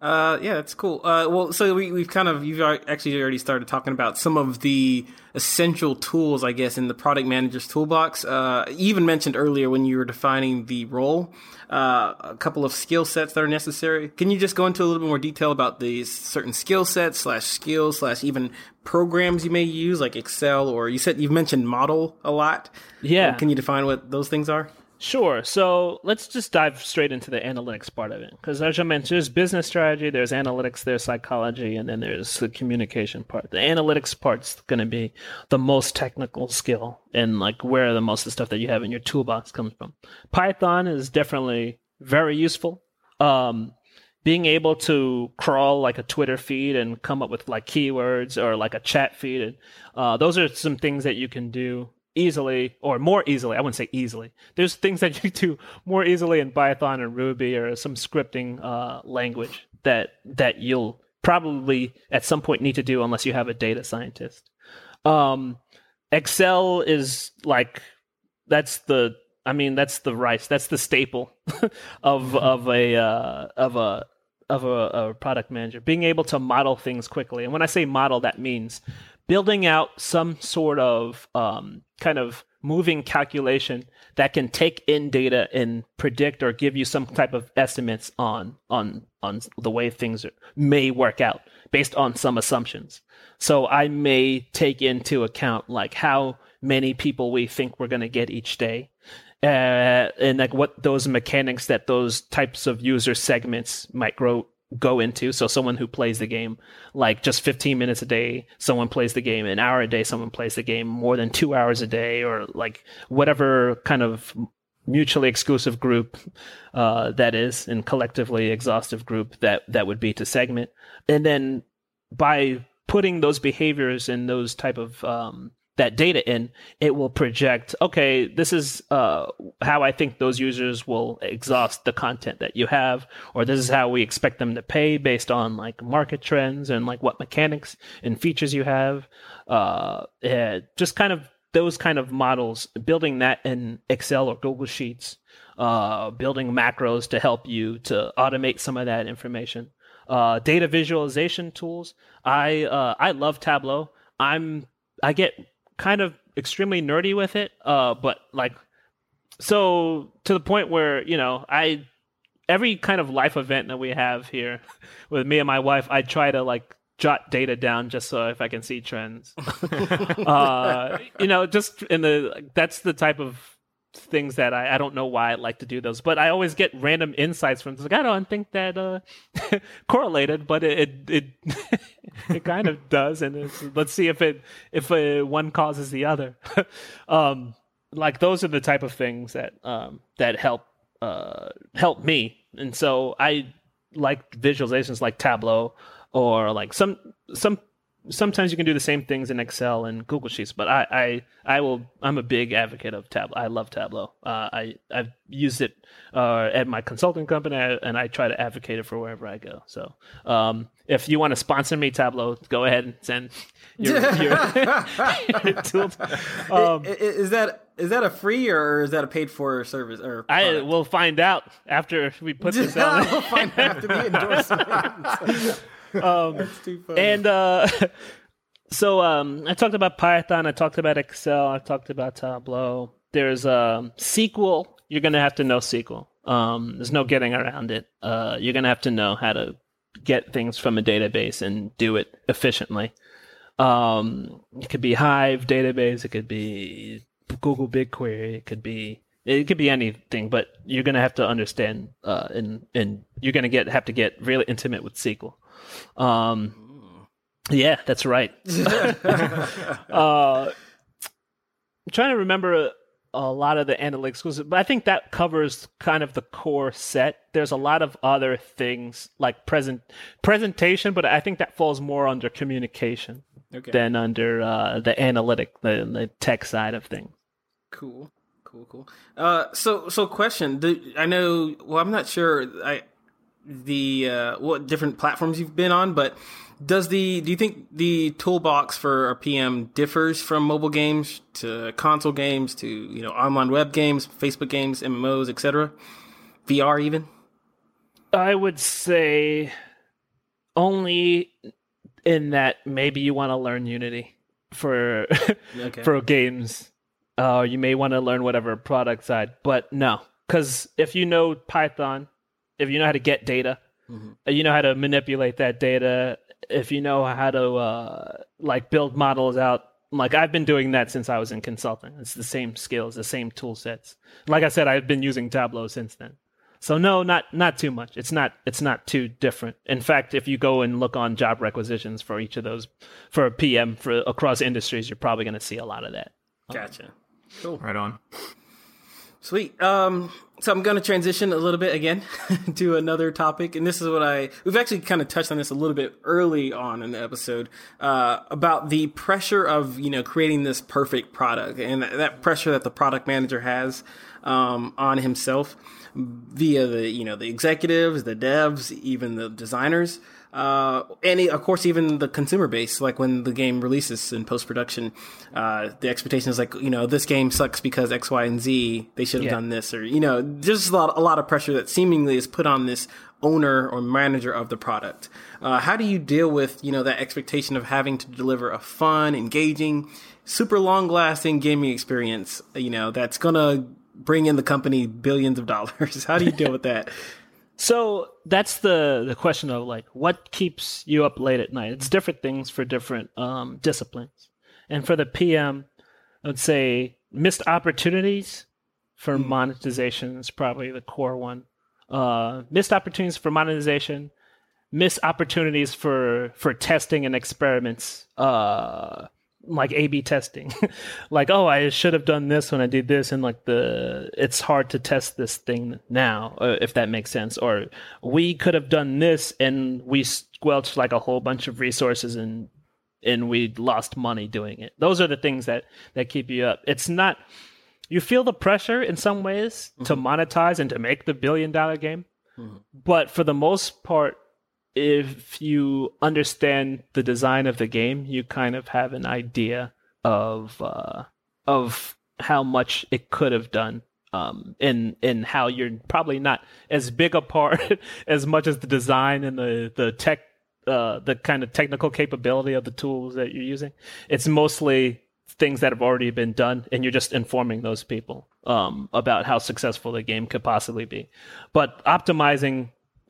Uh, yeah, that's cool. Uh, well, so we, we've kind of you've actually already started talking about some of the essential tools, I guess, in the product manager's toolbox. Uh, even mentioned earlier when you were defining the role, uh, a couple of skill sets that are necessary. Can you just go into a little bit more detail about these certain skill sets slash skills slash even programs you may use, like Excel, or you said you've mentioned model a lot. Yeah. Can you define what those things are? Sure. So let's just dive straight into the analytics part of it. Because as I mentioned, there's business strategy, there's analytics, there's psychology, and then there's the communication part. The analytics part's going to be the most technical skill and like where the most of the stuff that you have in your toolbox comes from. Python is definitely very useful. Um, being able to crawl like a Twitter feed and come up with like keywords or like a chat feed, and uh, those are some things that you can do easily or more easily. I wouldn't say easily. There's things that [LAUGHS] you do more easily in Python or Ruby or some scripting uh, language that that you'll probably at some point need to do unless you have a data scientist. Um, Excel is like that's the I mean that's the rice that's the staple [LAUGHS] of mm-hmm. of a uh, of a of a, a, product manager being able to model things quickly and when i say model that means building out some sort of um, kind of moving calculation that can take in data and predict or give you some type of estimates on on on the way things may work out based on some assumptions. So I may take into account like how many people we think we're going to get each day. Uh, and like what those mechanics that those types of user segments might grow go into. So someone who plays the game like just 15 minutes a day, someone plays the game an hour a day, someone plays the game more than two hours a day, or like whatever kind of mutually exclusive group uh, that is, and collectively exhaustive group that that would be to segment. And then by putting those behaviors and those type of um, that data in, it will project, okay, this is uh, how I think those users will exhaust the content that you have, or this is how we expect them to pay based on like market trends and like what mechanics and features you have. Uh, just kind of those kind of models, building that in Excel or Google Sheets, uh, building macros to help you to automate some of that information. Uh, data visualization tools. I uh, I love Tableau. I'm I get kind of extremely nerdy with it. Uh, but like, so to the point where you know, I every kind of life event that we have here [LAUGHS] with me and my wife, I try to like jot data down just so if I can see trends. [LAUGHS] uh, you know, just in the that's the type of things that I, I don't know why I like to do those, but I always get random insights from like I don't think that uh, [LAUGHS] correlated, but it it it, [LAUGHS] it kind of does, and let's see if it if uh, one causes the other. [LAUGHS] um, like those are the type of things that um, that help uh, help me, and so I like visualizations like Tableau or like some some sometimes you can do the same things in Excel and Google Sheets, but I, I, I will. I'm a big advocate of Tableau. I love Tableau. Uh, I, I've used it uh, at my consulting company, and I try to advocate it for wherever I go. So, um, if you want to sponsor me, Tableau, go ahead and send your, [LAUGHS] your, [LAUGHS] your tool. Um, is that is that a free or is that a paid for service? Or product? I will find out after we put this [LAUGHS] out. we'll find out after the endorsement. Um, [LAUGHS] That's too funny. And uh, [LAUGHS] so um, I talked about Python. I talked about Excel. I talked about Tableau. There's um, SQL. You're going to have to know SQL. Um, there's no getting around it. Uh, you're going to have to know how to get things from a database and do it efficiently. Um, it could be Hive database. It could be Google BigQuery. It could be it could be anything, but you're gonna have to understand, uh, and and you're gonna get have to get really intimate with SQL. Um, yeah, that's right. [LAUGHS] uh, I'm trying to remember a, a lot of the analytics, but I think that covers kind of the core set. There's a lot of other things like present presentation, but I think that falls more under communication okay. than under uh, the analytic, the, the tech side of things. Cool, cool, cool. Uh, so, so question. Do, I know. Well, I'm not sure. I the uh, what different platforms you've been on, but does the do you think the toolbox for a PM differs from mobile games to console games to you know online web games, Facebook games, MMOs, etc., VR even? I would say only in that maybe you want to learn Unity for [LAUGHS] okay. for games. Uh, you may want to learn whatever product side, but no, because if you know Python if you know how to get data, mm-hmm. you know how to manipulate that data, if you know how to uh, like build models out. Like I've been doing that since I was in consulting. It's the same skills, the same tool sets. Like I said, I've been using Tableau since then. So no, not not too much. It's not it's not too different. In fact, if you go and look on job requisitions for each of those for a PM for across industries, you're probably going to see a lot of that. Gotcha. Cool. Right on. Sweet. Um, so I'm going to transition a little bit again [LAUGHS] to another topic, and this is what I we've actually kind of touched on this a little bit early on in the episode uh, about the pressure of you know creating this perfect product and that pressure that the product manager has um, on himself via the you know the executives, the devs, even the designers uh, and of course even the consumer base like when the game releases in post-production uh, the expectation is like you know this game sucks because x y and z they should have yeah. done this or you know just a lot, a lot of pressure that seemingly is put on this owner or manager of the product. Uh, how do you deal with you know that expectation of having to deliver a fun engaging super long lasting gaming experience you know that's gonna bring in the company billions of dollars? [LAUGHS] How do you deal with that [LAUGHS] so that's the the question of like what keeps you up late at night. It's different things for different um, disciplines, and for the PM, I would say missed opportunities for mm. monetization is probably the core one. Uh, missed opportunities for monetization, missed opportunities for for testing and experiments. Uh, like A B testing. [LAUGHS] like, oh, I should have done this when I did this, and like the it's hard to test this thing now, uh, if that makes sense. Or we could have done this, and we squelched like a whole bunch of resources, and and we lost money doing it. Those are the things that that keep you up. It's not you feel the pressure in some ways mm-hmm. to monetize and to make the billion dollar game, mm-hmm. but for the most part, if you understand the design of the game, you kind of have an idea of uh, of how much it could have done, um, and and how you're probably not as big a part [LAUGHS] as much as the design and the the tech, uh, the kind of technical capability of the tools that you're using. It's mostly things that have already been done, and you're just informing those people um, about how successful the game could possibly be. But optimizing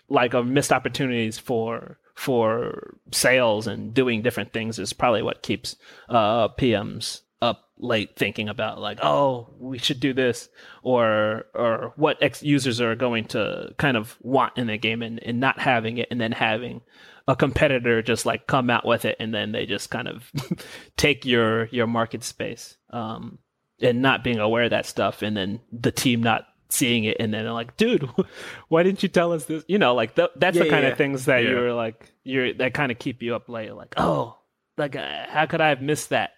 like of missed opportunities for for sales and doing different things is probably what keeps uh, PMs up late thinking about like, oh, we should do this, or or what ex- users are going to kind of want in the game, and, and not having it, and then having a competitor just like come out with it, and then they just kind of [LAUGHS] take your your market space, um, and not being aware of that stuff, and then the team not seeing it and then like dude [LAUGHS] why didn't you tell us this you know like th- that's Yeah, the kind yeah. of things that Yeah. you're like you're that kind of keep you up late like oh like uh, how could i have missed that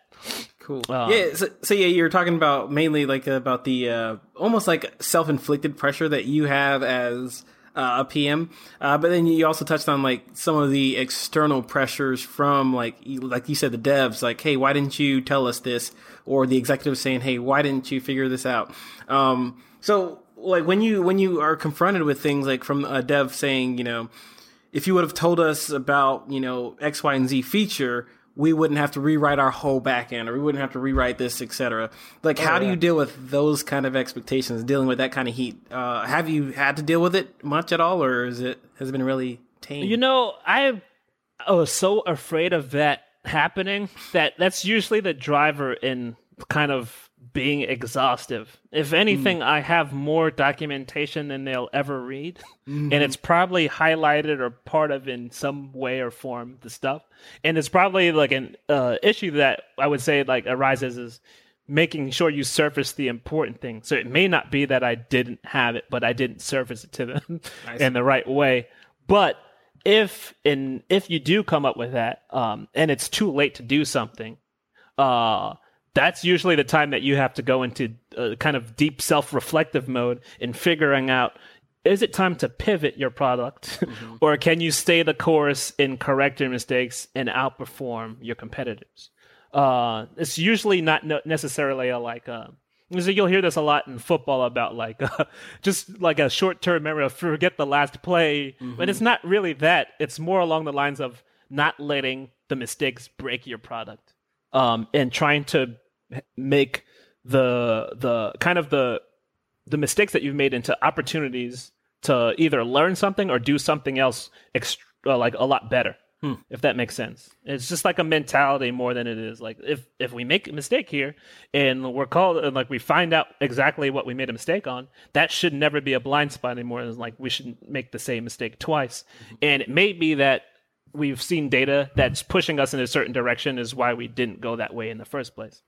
Cool. Um, yeah. So, so yeah, you're talking about mainly like about the uh, almost like self-inflicted pressure that you have as uh, a PM, uh, but then you also touched on like some of the external pressures from like like you said the devs like hey why didn't you tell us this or the executive saying hey why didn't you figure this out um, so like when you when you are confronted with things like from a dev saying you know if you would have told us about you know X, Y, and Z feature, we wouldn't have to rewrite our whole backend, or we wouldn't have to rewrite this, etc. Like, how do you deal with those kind of expectations, dealing with that kind of heat? Uh, have you had to deal with it much at all, or is it has it been really tame? You know, I I was so afraid of that happening that that's usually the driver in kind of being exhaustive. If anything, I have more documentation than they'll ever read, and it's probably highlighted or part of in some way or form the stuff. And it's probably like an uh, issue that I would say like arises is making sure you surface the important thing. So it may not be that I didn't have it, but I didn't surface it to them [LAUGHS] in the right way. But if in if you do come up with that, um, and it's too late to do something, uh, that's usually the time that you have to go into uh, kind of deep self-reflective mode in figuring out is it time to pivot your product? [LAUGHS] Or can you stay the course and correct your mistakes and outperform your competitors? Uh, it's usually not necessarily a like uh, so you'll hear this a lot in football about like [LAUGHS] uh, just like a short-term memory of forget the last play but it's not really that. It's more along the lines of not letting the mistakes break your product um, and trying to make the the kind of the the mistakes that you've made into opportunities to either learn something or do something else ext- uh, like a lot better if that makes sense. It's just like a mentality more than it is. Like if if we make a mistake here and we're called and like we find out exactly what we made a mistake on that should never be a blind spot anymore. It's like we shouldn't make the same mistake twice. And it may be that we've seen data that's pushing us in a certain direction is why we didn't go that way in the first place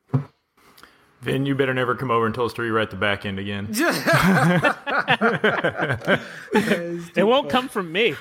Vin, you better never come over and tell us to rewrite the back end again. [LAUGHS] it won't come from me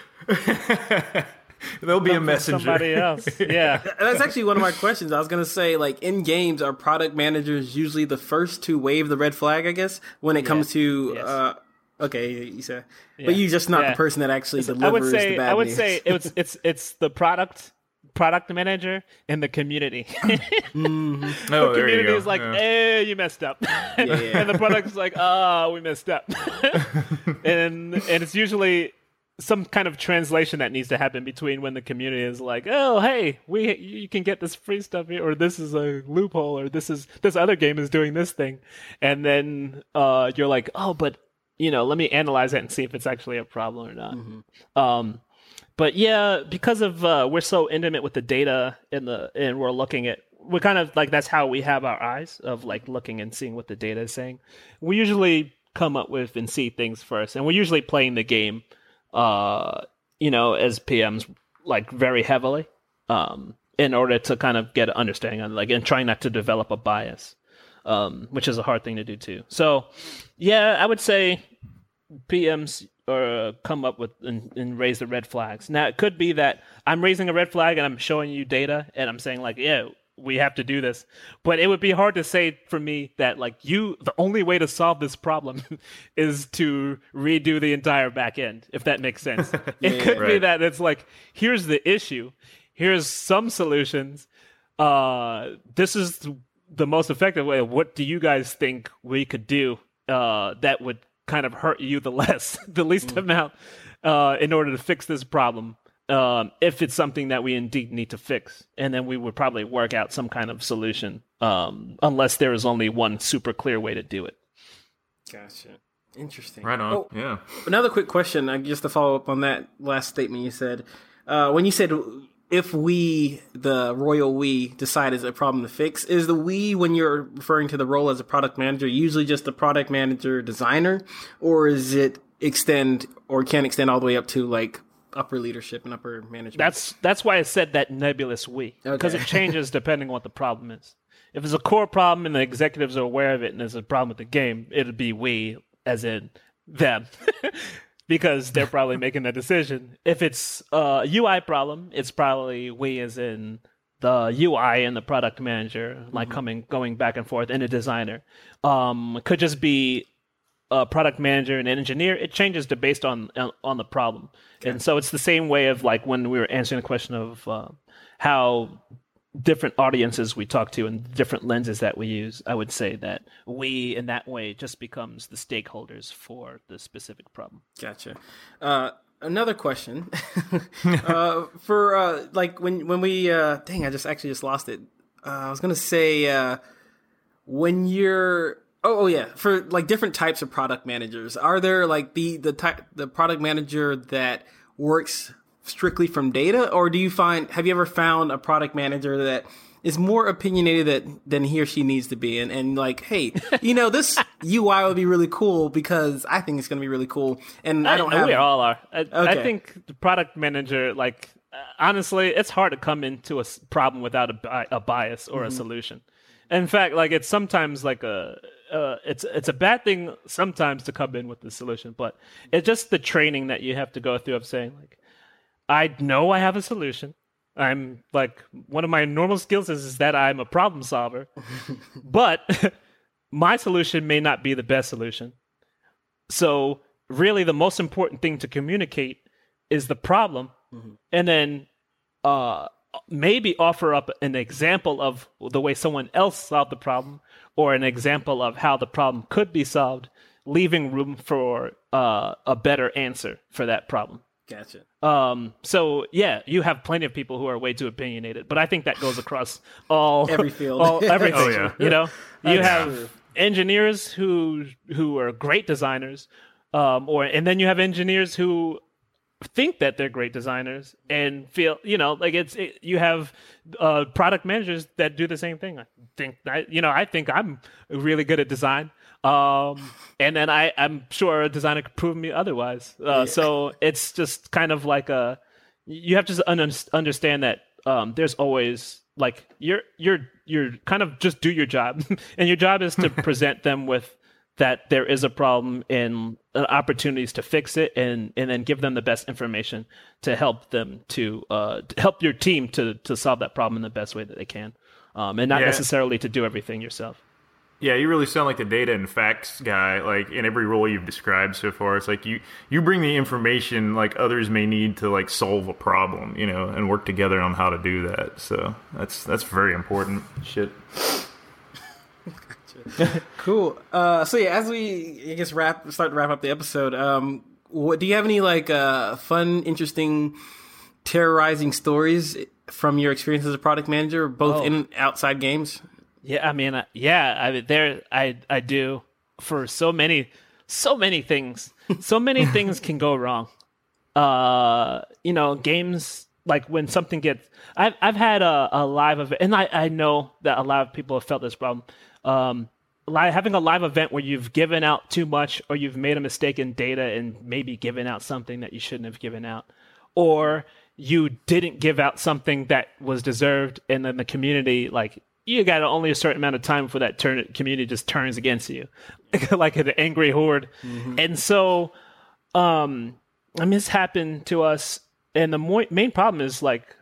There'll be a messenger. somebody else [LAUGHS] yeah That's actually one of my questions. I was gonna say, like in games, are product managers usually the first to wave the red flag? I guess when it comes to, Yes. uh, okay, you said, Yeah. but you're just not Yeah. the person that actually delivers I would say the bad news. I would news. say it's it's it's the product product manager and the community. [LAUGHS] Oh, the there you community go. is like, Yeah. "Hey, you messed up," yeah. [LAUGHS] and the product's like, "Oh, we messed up," [LAUGHS] and and it's usually some kind of translation that needs to happen between when the community is like, "Oh, hey, we you can get this free stuff here," or "This is a loophole," or "This is this other game is doing this thing," and then uh, you're like, "Oh, but." You know, let me analyze that and see if it's actually a problem or not. Um, but yeah, because of uh, we're so intimate with the data and the and we're looking at we're kind of like that's how we have our eyes of like looking and seeing what the data is saying. We usually come up with and see things first, and we're usually playing the game, uh, you know, as PMs like very heavily, um, in order to kind of get an understanding on like and trying not to develop a bias, um, which is a hard thing to do too. So, yeah, I would say PMs or come up with and, and raise the red flags. Now it could be that I'm raising a red flag and I'm showing you data and I'm saying like, yeah, we have to do this. But it would be hard to say for me that like you the only way to solve this problem [LAUGHS] is to redo the entire back end, if that makes sense. [LAUGHS] it could be that it's like, here's the issue, here's some solutions. Uh this is the most effective way. What do you guys think we could do uh, that would kind of hurt you the [LAUGHS] less, the least amount, uh, in order to fix this problem? Um, if it's something that we indeed need to fix, and then we would probably work out some kind of solution, um, unless there is only one super clear way to do it. Gotcha. Interesting. Right on. Oh, Yeah. Another quick question, just to follow up on that last statement you said. Uh, when you said if we, the royal we, decide is a problem to fix, is the we when you're referring to the role as a product manager usually just the product manager designer, or is it extend or can extend all the way up to like upper leadership and upper management? That's that's why I said that nebulous we because Okay. it [LAUGHS] changes depending on what the problem is. If it's a core problem and the executives are aware of it and there's a problem with the game, it'll be we as in them. [LAUGHS] because they're probably making the decision. If it's a UI problem, it's probably we as in the UI and the product manager, like coming going back and forth, and a designer. Um, could just be a product manager and an engineer. It changes to based on on the problem, and so it's the same way of like when we were answering the question of uh, how different audiences we talk to and different lenses that we use. I would say that we in that way just becomes the stakeholders for the specific problem. Gotcha. Uh, another question [LAUGHS] uh, for uh, like when when we uh, dang, I just actually just lost it. Uh, I was gonna say uh, when you're oh, oh yeah for like different types of product managers. Are there like the the type the product manager that works strictly from data, or do you find have you ever found a product manager that is more opinionated that, than he or she needs to be, and, and like, hey, [LAUGHS] you know, this UI would be really cool because I think it's going to be really cool, and I don't have. We all are. I, I think the product manager, like, honestly, it's hard to come into a problem without a, a bias or Mm-hmm. a solution. In fact, like, it's sometimes like a. Uh, it's it's a bad thing sometimes to come in with the solution, but it's just the training that you have to go through of saying like, I know I have a solution. I'm like one of my normal skills is, is that I'm a problem solver, [LAUGHS] but [LAUGHS] my solution may not be the best solution. So, really, the most important thing to communicate is the problem, and then uh, maybe offer up an example of the way someone else solved the problem, or an example of how the problem could be solved, leaving room for uh, a better answer for that problem. Gotcha. Um, so yeah, you have plenty of people who are way too opinionated, but I think that goes across [LAUGHS] all Every field. all everything. [LAUGHS] Oh, yeah. You know, you That's have true. engineers who who are great designers, um, or and then you have engineers who think that they're great designers and feel you know like it's it, you have uh, product managers that do the same thing. I think I you know I think I'm really good at design. Um, and then I, I'm sure a designer could prove me otherwise. Uh, So it's just kind of like a, you have to un- understand that um, there's always like you're you're you're kind of just do your job, [LAUGHS] and your job is to [LAUGHS] present them with that there is a problem and uh, opportunities to fix it, and and then give them the best information to help them to uh, to help your team to to solve that problem in the best way that they can, um, and not Yeah. necessarily to do everything yourself. Yeah, you really sound like the data and facts guy. Like in every role you've described so far, it's like you you bring the information like others may need to like solve a problem, you know, and work together on how to do that. So that's that's very important shit. [LAUGHS] Cool. Uh, so yeah, as we I guess wrap start to wrap up the episode, um, what do you have any like uh, fun, interesting, terrorizing stories from your experience as a product manager, both Oh. in outside games? Yeah, I mean, uh, yeah, I mean, there, I, I do for so many, so many things. So many [LAUGHS] things can go wrong. Uh, you know, games like when something gets, I've, I've had a, a live event, and I, I know that a lot of people have felt this problem. Um, li- having a live event where you've given out too much, or you've made a mistake in data and maybe given out something that you shouldn't have given out, or you didn't give out something that was deserved, and then the community like you got only a certain amount of time before that turn community just turns against you, [LAUGHS] like an angry horde, and so um, I mean, this happened to us, and the mo- main problem is like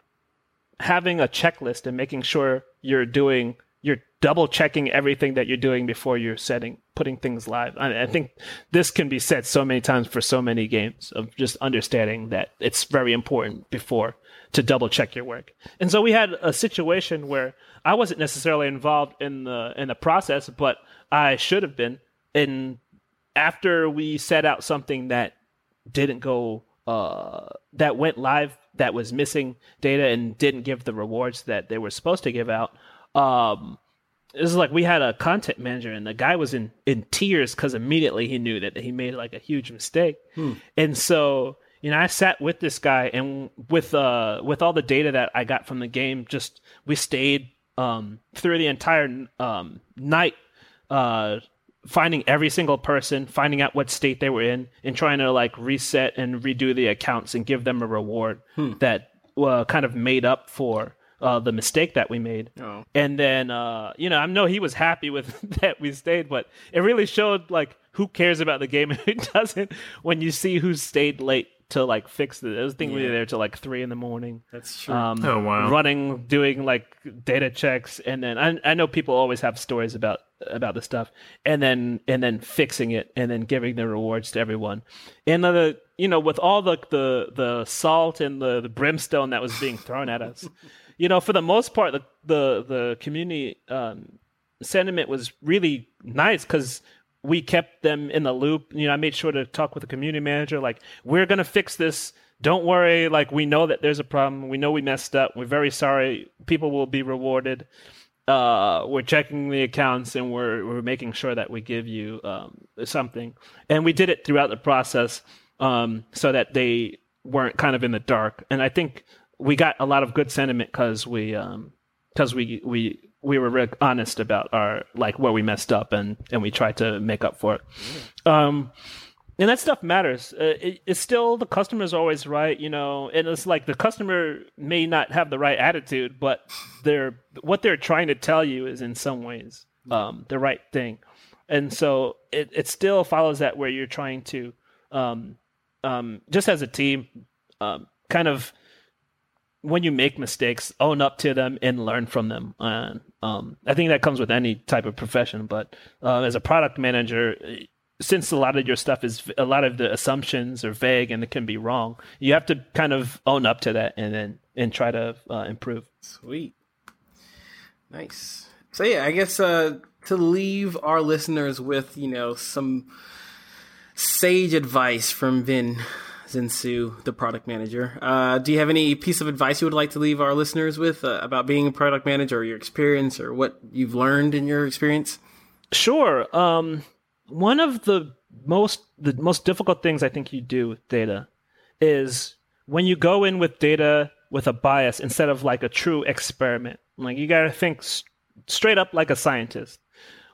having a checklist and making sure you're doing you're double checking everything that you're doing before you're setting putting things live. I, I think this can be said so many times for so many games of just understanding that it's very important before to double check your work. And so we had a situation where I wasn't necessarily involved in the in the process, but I should have been. And after we set out something that didn't go uh, that went live that was missing data and didn't give the rewards that they were supposed to give out um it was like we had a content manager and the guy was in in tears because immediately he knew that he made like a huge mistake. And so you know, I sat with this guy and with uh with all the data that I got from the game, just we stayed um through the entire um night uh finding every single person, finding out what state they were in, and trying to like reset and redo the accounts and give them a reward that uh, kind of made up for uh, the mistake that we made. Oh. And then, uh, you know, I know he was happy with [LAUGHS] that we stayed, but it really showed like who cares about the game and who [LAUGHS] doesn't when you see who stayed late to like fix the. I was thinking we were there till like three in the morning. That's true. Um, Oh, wow. Running, doing like data checks, and then I, I know people always have stories about about the stuff, and then and then fixing it, and then giving the rewards to everyone. And the you know with all the the the salt and the, the brimstone that was being thrown at us, [LAUGHS] you know for the most part the the the community um, sentiment was really nice because we kept them in the loop. You know, I made sure to talk with the community manager, like, we're gonna fix this. Don't worry. Like, we know that there's a problem. We know we messed up. We're very sorry. People will be rewarded. Uh, we're checking the accounts and we're we're making sure that we give you um, something. And we did it throughout the process, um, so that they weren't kind of in the dark. And I think we got a lot of good sentiment because we um, because we we we were real honest about our like where we messed up and and we tried to make up for it. Um and that stuff matters. Uh, it, it's still the customer's always right you know and it's like the customer may not have the right attitude but they're what they're trying to tell you is in some ways um the right thing. And so it, it still follows that where you're trying to um um just as a team um kind of when you make mistakes, own up to them and learn from them. And um, I think that comes with any type of profession. But uh, as a product manager, since a lot of your stuff is a lot of the assumptions are vague and it can be wrong, you have to kind of own up to that and then and try to uh, improve. Sweet. Nice. So yeah, I guess uh to leave our listeners with, you know, some sage advice from Vin Zinsou, the product manager. Uh, do you have any piece of advice you would like to leave our listeners with uh, about being a product manager or your experience or what you've learned in your experience? Sure. Um, one of the most the most difficult things I think you do with data is when you go in with data with a bias instead of like a true experiment. Like you got to think straight up like a scientist.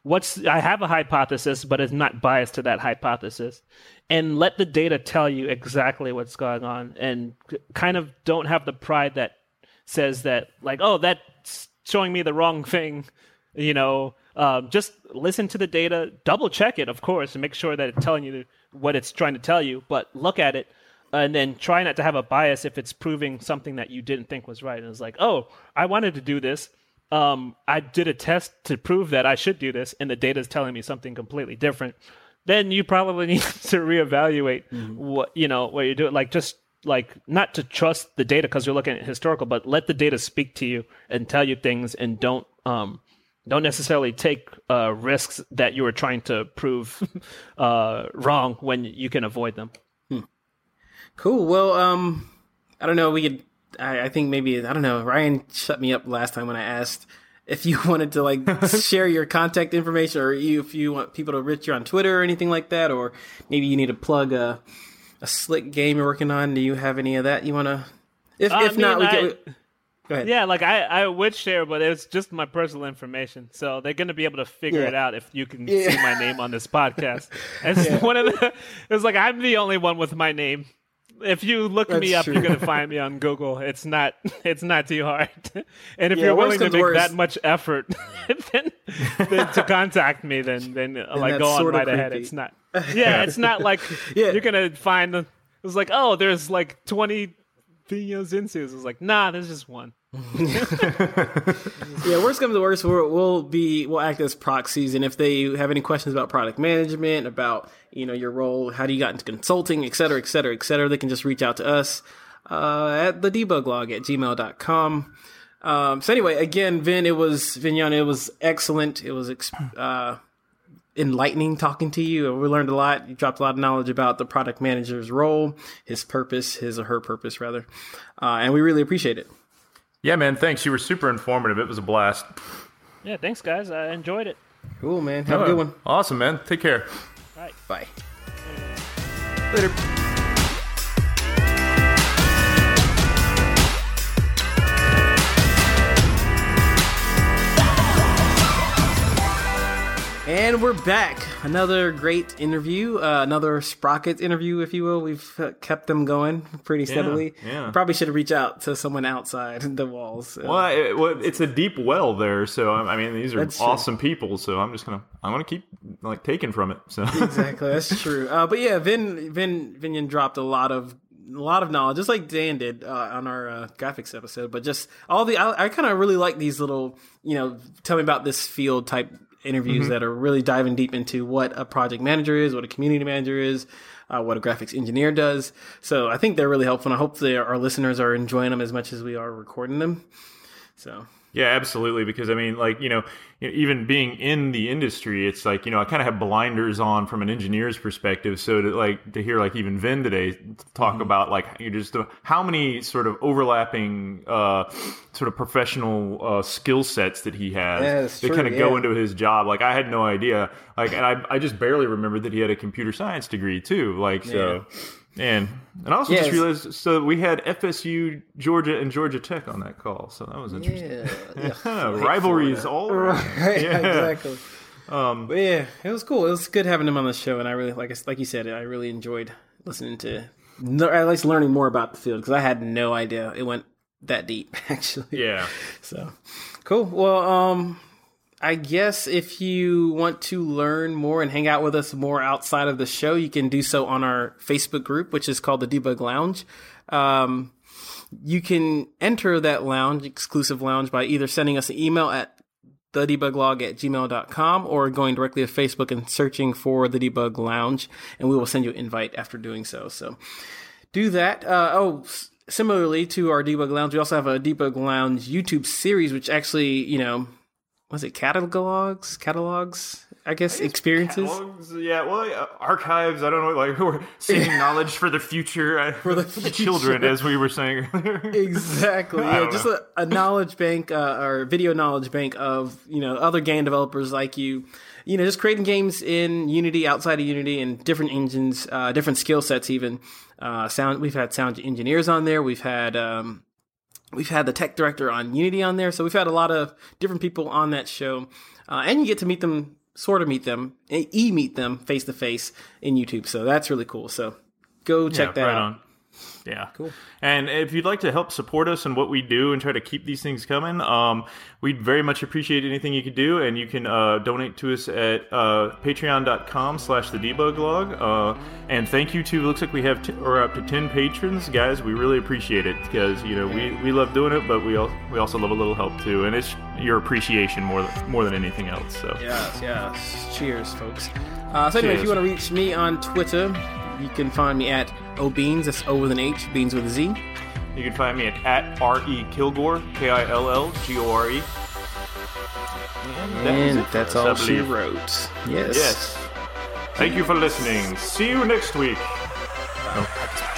What's I have a hypothesis, but it's not biased to that hypothesis, and let the data tell you exactly what's going on, and kind of don't have the pride that says that like oh that's showing me the wrong thing you know um, just listen to the data double check it of course and make sure that it's telling you what it's trying to tell you but look at it and then try not to have a bias if it's proving something that you didn't think was right. And it's like oh i wanted to do this um, i did a test to prove that i should do this and the data is telling me something completely different then you probably [LAUGHS] need to reevaluate what you know what you're doing like just like not to trust the data because you're looking at historical but let the data speak to you and tell you things and don't um don't necessarily take uh, risks that you were trying to prove [LAUGHS] uh, wrong when you can avoid them Cool. Well, um, I don't know. We could. I, I think maybe I don't know. Ryan shut me up last time when I asked if you [LAUGHS] wanted to like [LAUGHS] share your contact information, or you, if you want people to reach you on Twitter or anything like that, or maybe you need to plug a a slick game you're working on. Do you have any of that you want to? If I if not, we can. I- we- go ahead. yeah like i i would share but it's just my personal information so they're going to be able to figure Yeah. it out if you can Yeah. see my name on this [LAUGHS] podcast it's one of the it's like i'm the only one with my name if you look me up true. you're going to find me on google it's not [LAUGHS] it's not too hard [LAUGHS] and if Yeah, you're willing to make worst. that much effort [LAUGHS] then, then to contact me then then uh, like go on right ahead it's not yeah it's not like Yeah. you're going to find the it's like oh there's like 20 videos into it's like nah there's just one [LAUGHS] Yeah, worst comes to worst, we'll, we'll be we'll act as proxies, and if they have any questions about product management, about you know your role, how do you got into consulting, et cetera, et cetera, et cetera, they can just reach out to us uh, at the debug log at gmail.com. Um, so anyway, again, Vin, it was Vignon, it was excellent. It was uh, enlightening talking to you. We learned a lot. You dropped a lot of knowledge about the product manager's role, his purpose, his or her purpose rather, uh, and we really appreciate it. Yeah, man. Thanks. You were super informative. It was a blast. Yeah, thanks, guys. I enjoyed it. Cool, man. Have a good one. Awesome, man. Take care. All right. Bye. Later. And we're back. Another great interview, uh, another Sprocket interview, if you will. We've uh, kept them going pretty steadily. yeah. Probably should reach out to someone outside the walls. Uh, Well, it, well, it's a deep well there, so I I mean, these are That's true. awesome people. So I'm just gonna, I'm gonna keep like taking from it. So [LAUGHS] exactly, that's true. Uh, but yeah, Vin Vin Vignon dropped a lot of a lot of knowledge, just like Dan did uh, on our uh, graphics episode. But just all the, I, I kind of really like these little, you know, tell me about this field type interviews that are really diving deep into what a project manager is, what a community manager is. Uh, what a graphics engineer does. So I think they're really helpful. And I hope that our listeners are enjoying them as much as we are recording them. So Yeah, absolutely. Because I mean, like you know, even being in the industry, it's like you know, I kind of have blinders on from an engineer's perspective. So to like to hear like even Vin today talk Mm-hmm. about like you just uh, how many sort of overlapping uh, sort of professional uh, skill sets that he has Yeah, that kind of go into his job. Like I had no idea. Like, and I I just barely remembered that he had a computer science degree too. Like so. And and I also just realized so we had FSU, Georgia, and Georgia Tech on that call, so that was interesting. yeah, [LAUGHS] rivalries all around. [LAUGHS] Right, Yeah. exactly. Um, but yeah, it was cool. It was good having him on the show, and I really, like, I- like you said, I really enjoyed listening to, at least learning more about the field because I had no idea it went that deep. [LAUGHS] Actually, Yeah. So cool. Well, um, I guess if you want to learn more and hang out with us more outside of the show, you can do so on our Facebook group, which is called the Debug Lounge. Um, you can enter that lounge, exclusive lounge, by either sending us an email at thedebuglog at gmail.com or going directly to Facebook and searching for the Debug Lounge, and we will send you an invite after doing so. So do that. Uh, oh, similarly to our Debug Lounge, we also have a Debug Lounge YouTube series, which actually, you know, was it catalogs? Catalogs, I guess, experiences. Catalogs, yeah, well, yeah, archives. I don't know, like [LAUGHS] we're saving knowledge for the future, uh, [LAUGHS] for the [LAUGHS] children, as we were saying earlier. Exactly. Yeah, just a, a knowledge bank uh, or video knowledge bank of you know other game developers like you. You know, just creating games in Unity, outside of Unity, and different engines, uh, different skill sets. Even uh, sound. We've had sound engineers on there. We've had um, we've had the tech director on Unity on there. So we've had a lot of different people on that show, uh, and you get to meet them, sort of meet them, e meet them face to face in YouTube. So that's really cool. So go check yeah, that right out. on. Yeah, cool. And if you'd like to help support us and what we do and try to keep these things coming, um, we'd very much appreciate anything you could do. And you can uh, donate to us at uh, patreon.com slash the debug log. Uh, and thank you to, looks like we have t- or up to 10 patrons. Guys, we really appreciate it because, you know, we, we love doing it, but we, al- we also love a little help too. And it's your appreciation more than, more than anything else. So Yes, yes. Cheers, folks. Uh, so anyway, if you want to reach me on Twitter, you can find me at obeans. That's O with an H, beans with a Z. you can find me at, at R.E. Kilgore, K I L L G O R E. And it that's all she wrote. Yes. Yes. Thank you for listening. See you next week. Oh, Bye.